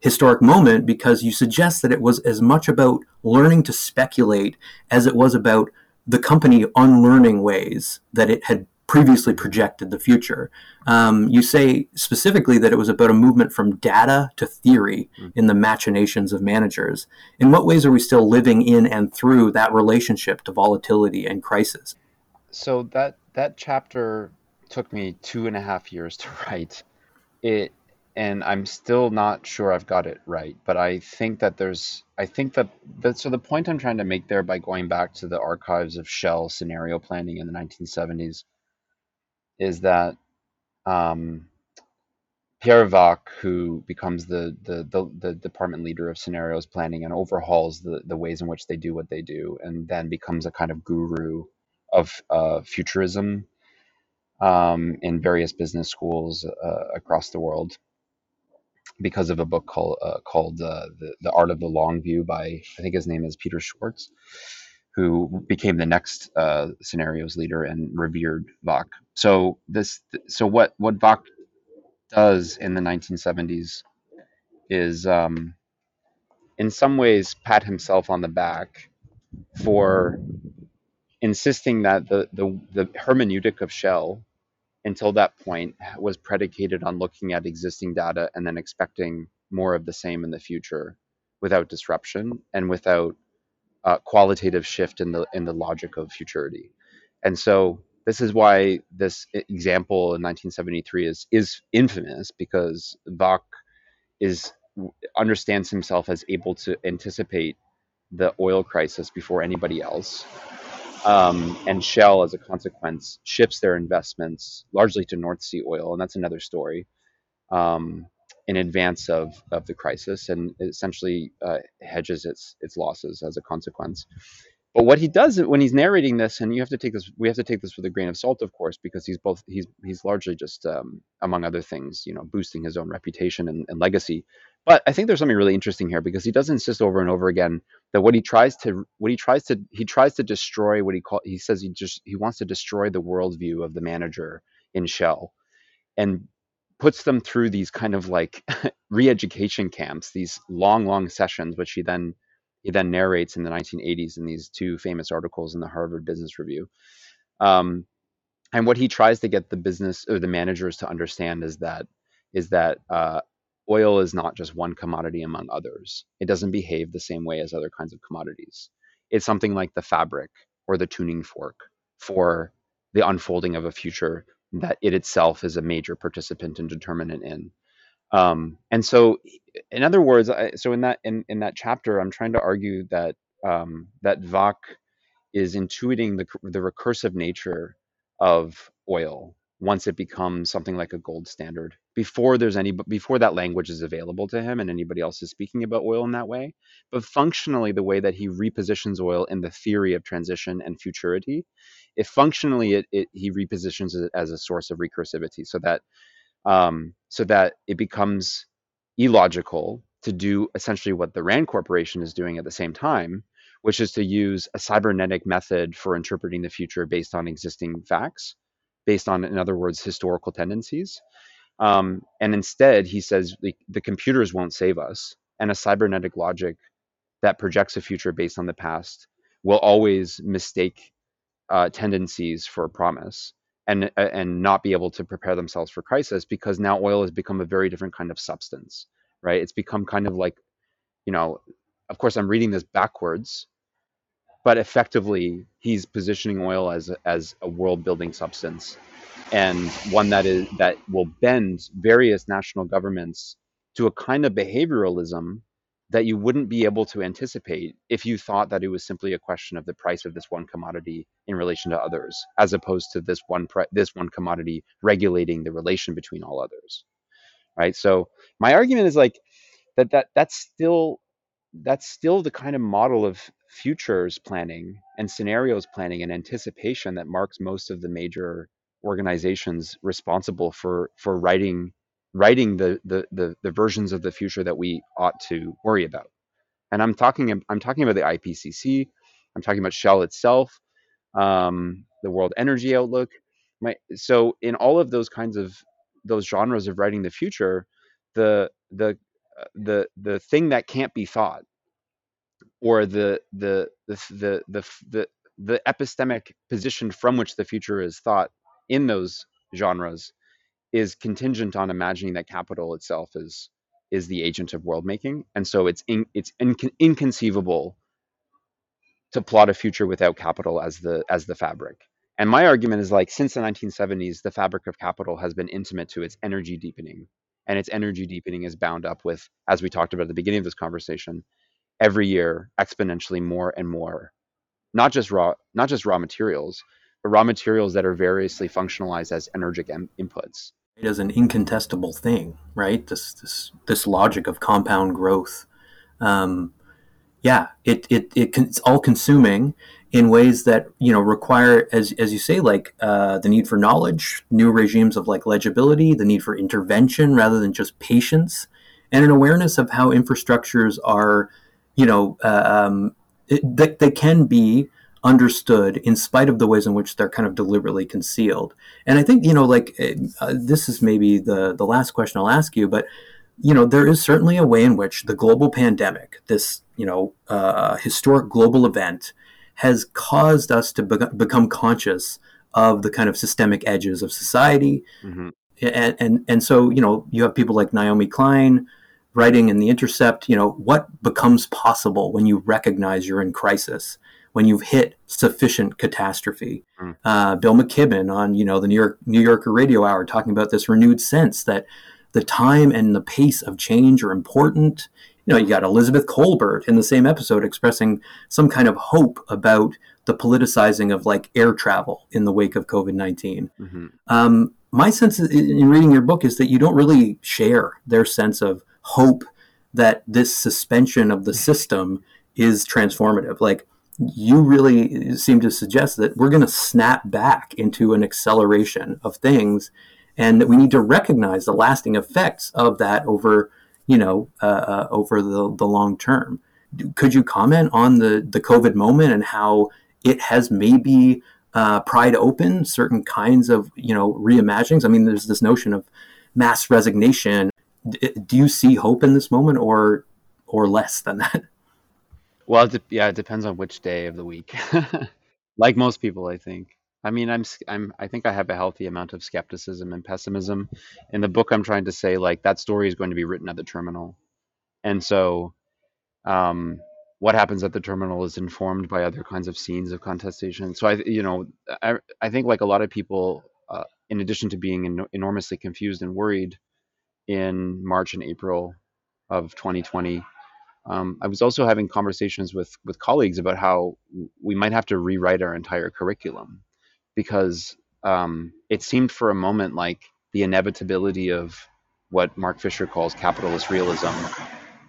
historic moment because you suggest that it was as much about learning to speculate as it was about the company unlearning ways that it had previously projected the future. Um, you say specifically that it was about a movement from data to theory mm. in the machinations of managers. In what ways are we still living in and through that relationship to volatility and crisis? So that that chapter took me two and a half years to write. It and I'm still not sure I've got it right, but I think that there's I think that that so the point I'm trying to make there by going back to the archives of Shell scenario planning in the 1970s is that um, Pierre Wack, who becomes the, the, the the department leader of scenarios planning and overhauls the the ways in which they do what they do, and then becomes a kind of guru of uh, futurism um, in various business schools uh, across the world because of a book called uh, called uh, the the Art of the Long View by I think his name is Peter Schwartz, who became the next uh, scenarios leader and revered Wack. So this so what what Wack does in the 1970s is um, in some ways pat himself on the back for insisting that the the, the hermeneutic of Shell until that point was predicated on looking at existing data and then expecting more of the same in the future without disruption and without uh, qualitative shift in the in the logic of futurity. And so this is why this example in 1973 is is infamous because Wack is understands himself as able to anticipate the oil crisis before anybody else um, and Shell, as a consequence, shifts their investments largely to North Sea oil, and that's another story. Um, in advance of, of the crisis, and essentially uh, hedges its its losses as a consequence. But what he does when he's narrating this, and you have to take this, we have to take this with a grain of salt, of course, because he's both he's he's largely just, um, among other things, you know, boosting his own reputation and, and legacy. But I think there's something really interesting here because he does insist over and over again that what he tries to what he tries to he tries to destroy what he call he says he just he wants to destroy the worldview of the manager in Shell and puts them through these kind of like re-education camps, these long, long sessions, which he then he then narrates in the 1980s in these two famous articles in the Harvard Business Review. Um, and what he tries to get the business or the managers to understand is that is that uh, oil is not just one commodity among others. It doesn't behave the same way as other kinds of commodities. It's something like the fabric or the tuning fork for the unfolding of a future that it itself is a major participant and determinant in. Um, and so, in other words, I, so in that in, in that chapter, I'm trying to argue that um, that Wack is intuiting the the recursive nature of oil once it becomes something like a gold standard before there's any before that language is available to him and anybody else is speaking about oil in that way. But functionally the way that he repositions oil in the theory of transition and futurity if functionally it, it he repositions it as a source of recursivity so that um, so that it becomes illogical to do essentially what the rand corporation is doing at the same time which is to use a cybernetic method for interpreting the future based on existing facts based on, in other words, historical tendencies. Um, and instead, he says the, the computers won't save us, and a cybernetic logic that projects a future based on the past will always mistake uh, tendencies for promise and uh, and not be able to prepare themselves for crisis because now oil has become a very different kind of substance, right? It's become kind of like, you know, of course I'm reading this backwards, but effectively he's positioning oil as as a world building substance and one that is that will bend various national governments to a kind of behavioralism that you wouldn't be able to anticipate if you thought that it was simply a question of the price of this one commodity in relation to others, as opposed to this one pri- this one commodity regulating the relation between all others, right? So my argument is like that that that's still that's still the kind of model of futures planning and scenarios planning and anticipation that marks most of the major organizations responsible for for writing writing the, the the the versions of the future that we ought to worry about. And I'm talking I'm talking about the IPCC. I'm talking about Shell itself, um, the World Energy Outlook. My, so in all of those kinds of those genres of writing the future, the the uh, the the thing that can't be thought, or the the the the the the, epistemic position from which the future is thought in those genres is contingent on imagining that capital itself is is the agent of world making, and so it's in, it's in, inconceivable to plot a future without capital as the as the fabric. And my argument is like since the 1970s, the fabric of capital has been intimate to its energy deepening, and its energy deepening is bound up with, as we talked about at the beginning of this conversation, every year exponentially more and more, not just raw not just raw materials, but raw materials that are variously functionalized as energetic inputs it is an incontestable thing, right? This this this logic of compound growth. Um, yeah, it it, it it's all consuming in ways that you know require, as as you say, like uh, the need for knowledge, new regimes of like legibility, the need for intervention rather than just patience, and an awareness of how infrastructures are, you know, uh, um, it, they, they can be understood in spite of the ways in which they're kind of deliberately concealed. And I think, you know, like eh, uh, this is maybe the, the last question I'll ask you, but, you know, there is certainly a way in which the global pandemic, this, you know, uh, historic global event, has caused us to be- become conscious of the kind of systemic edges of society. Mm-hmm. And, and, and so, you know, you have people like Naomi Klein writing in The Intercept, you know, what becomes possible when you recognize you're in crisis when you've hit sufficient catastrophe. Mm. Uh, Bill McKibben on you know the New York New Yorker Radio Hour talking about this renewed sense that the time and the pace of change are important. You know, you got Elizabeth Kolbert in the same episode expressing some kind of hope about the politicizing of like air travel in the wake of COVID 19. Mm-hmm. Um, my sense in reading your book is that you don't really share their sense of hope that this suspension of the system is transformative. Like, you really seem to suggest that we're going to snap back into an acceleration of things and that we need to recognize the lasting effects of that over you know uh, uh, over the, the long term could you comment on the the covid moment and how it has maybe uh, pried open certain kinds of you know reimaginings i mean there's this notion of mass resignation do you see hope in this moment or or less than that well, it de- yeah, it depends on which day of the week. like most people, I think. I mean, I'm I'm I think I have a healthy amount of skepticism and pessimism. In the book, I'm trying to say like that story is going to be written at the terminal, and so um, what happens at the terminal is informed by other kinds of scenes of contestation. So I, you know, I I think like a lot of people, uh, in addition to being en- enormously confused and worried in March and April of 2020 um, I was also having conversations with with colleagues about how we might have to rewrite our entire curriculum because um, it seemed for a moment like the inevitability of what Mark Fisher calls capitalist realism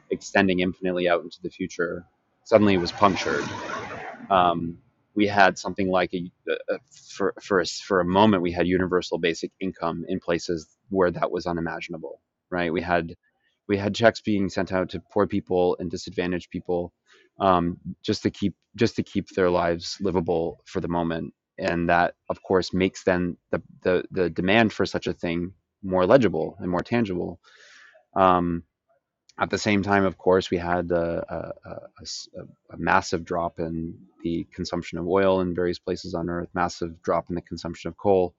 extending infinitely out into the future suddenly was punctured. Um, we had something like a, a, for for a, for a moment we had universal basic income in places where that was unimaginable. Right? We had we had checks being sent out to poor people and disadvantaged people um, just to keep just to keep their lives livable for the moment. And that of course makes then the, the, the demand for such a thing more legible and more tangible. Um, at the same time of course we had a, a, a, a, massive drop in the consumption of oil in various places on earth massive drop in the consumption of coal.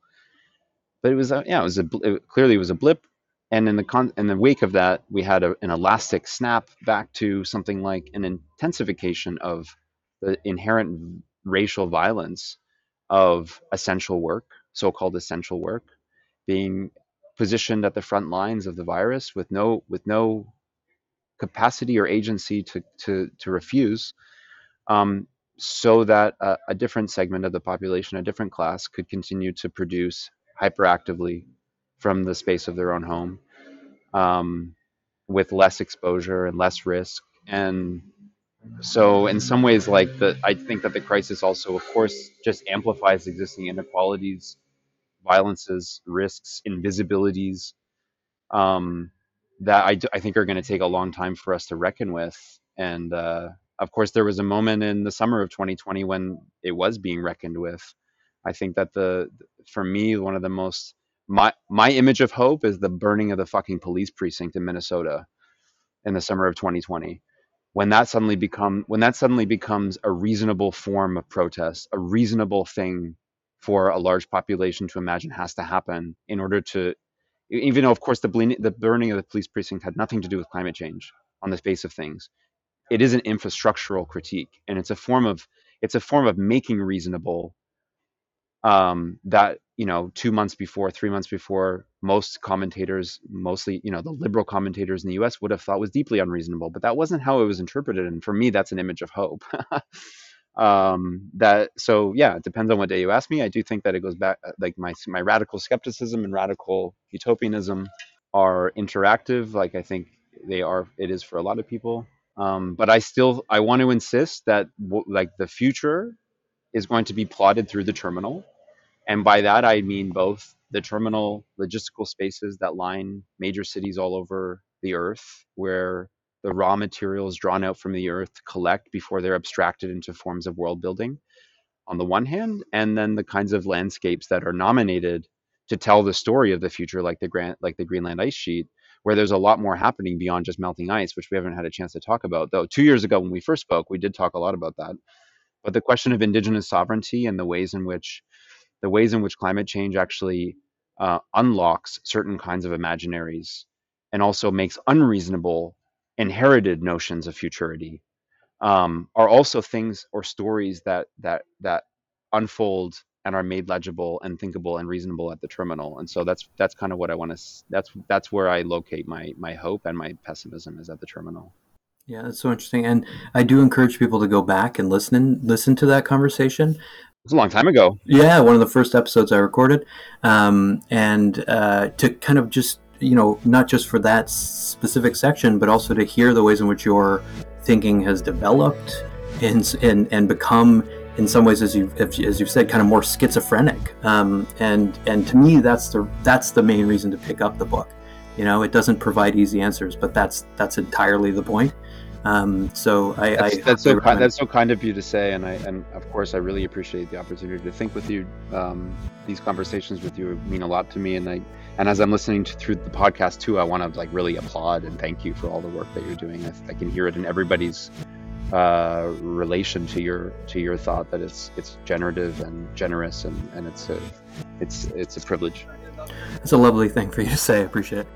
But it was a, yeah it was a it clearly it was a blip and in the con- in the wake of that, we had a, an elastic snap back to something like an intensification of the inherent racial violence of essential work, so-called essential work, being positioned at the front lines of the virus with no with no capacity or agency to to to refuse, um, so that a, a different segment of the population, a different class, could continue to produce hyperactively from the space of their own home, um, with less exposure and less risk. And so, in some ways, like the, I think that the crisis also, of course, just amplifies existing inequalities, violences, risks, invisibilities, um, that I, I think are going to take a long time for us to reckon with. And uh, of course, there was a moment in the summer of 2020 when it was being reckoned with. I think that the, for me, one of the most my my image of hope is the burning of the fucking police precinct in Minnesota in the summer of 2020 when that suddenly become when that suddenly becomes a reasonable form of protest a reasonable thing for a large population to imagine has to happen in order to even though of course the, the burning of the police precinct had nothing to do with climate change on the face of things it is an infrastructural critique and it's a form of it's a form of making reasonable um, that you know two months before three months before most commentators mostly you know the liberal commentators in the us would have thought was deeply unreasonable but that wasn't how it was interpreted and for me that's an image of hope. Um, that so yeah it depends on what day you ask me. I do think that it goes back uh, like my my radical skepticism and radical utopianism are interactive like i think they are it is for a lot of people. Um, but i still i want to insist that like the future is going to be plotted through the terminal and by that, I mean both the terminal logistical spaces that line major cities all over the earth, where the raw materials drawn out from the earth collect before they're abstracted into forms of world building on the one hand, and then the kinds of landscapes that are nominated to tell the story of the future, like the Grant, like the Greenland ice sheet, where there's a lot more happening beyond just melting ice, which we haven't had a chance to talk about. Though two years ago when we first spoke, we did talk a lot about that. But the question of indigenous sovereignty and the ways in which the ways in which climate change actually uh, unlocks certain kinds of imaginaries and also makes unreasonable inherited notions of futurity um, are also things or stories that that that unfold and are made legible and thinkable and reasonable at the terminal. And so that's that's kind of what i want to that's that's where i locate my my hope and my pessimism is at the terminal. Yeah that's so interesting. And i do encourage people to go back and listen listen to that conversation was a long time ago. Yeah, one of the first episodes I recorded, um, and uh, to kind of just you know not just for that specific section, but also to hear the ways in which your thinking has developed and and, and become in some ways, as you as you've said, kind of more schizophrenic. Um, and and to me, that's the that's the main reason to pick up the book. You know, it doesn't provide easy answers, but that's that's entirely the point. Um, so I, that's, I that's so kind, that's so kind of you to say, and I and of course I really appreciate the opportunity to think with you. Um, these conversations with you mean a lot to me, and I and as I'm listening to, through the podcast too, I want to like really applaud and thank you for all the work that you're doing. I, I can hear it in everybody's uh, relation to your to your thought that it's it's generative and generous, and and it's a it's it's a privilege. It's a lovely thing for you to say. I appreciate it.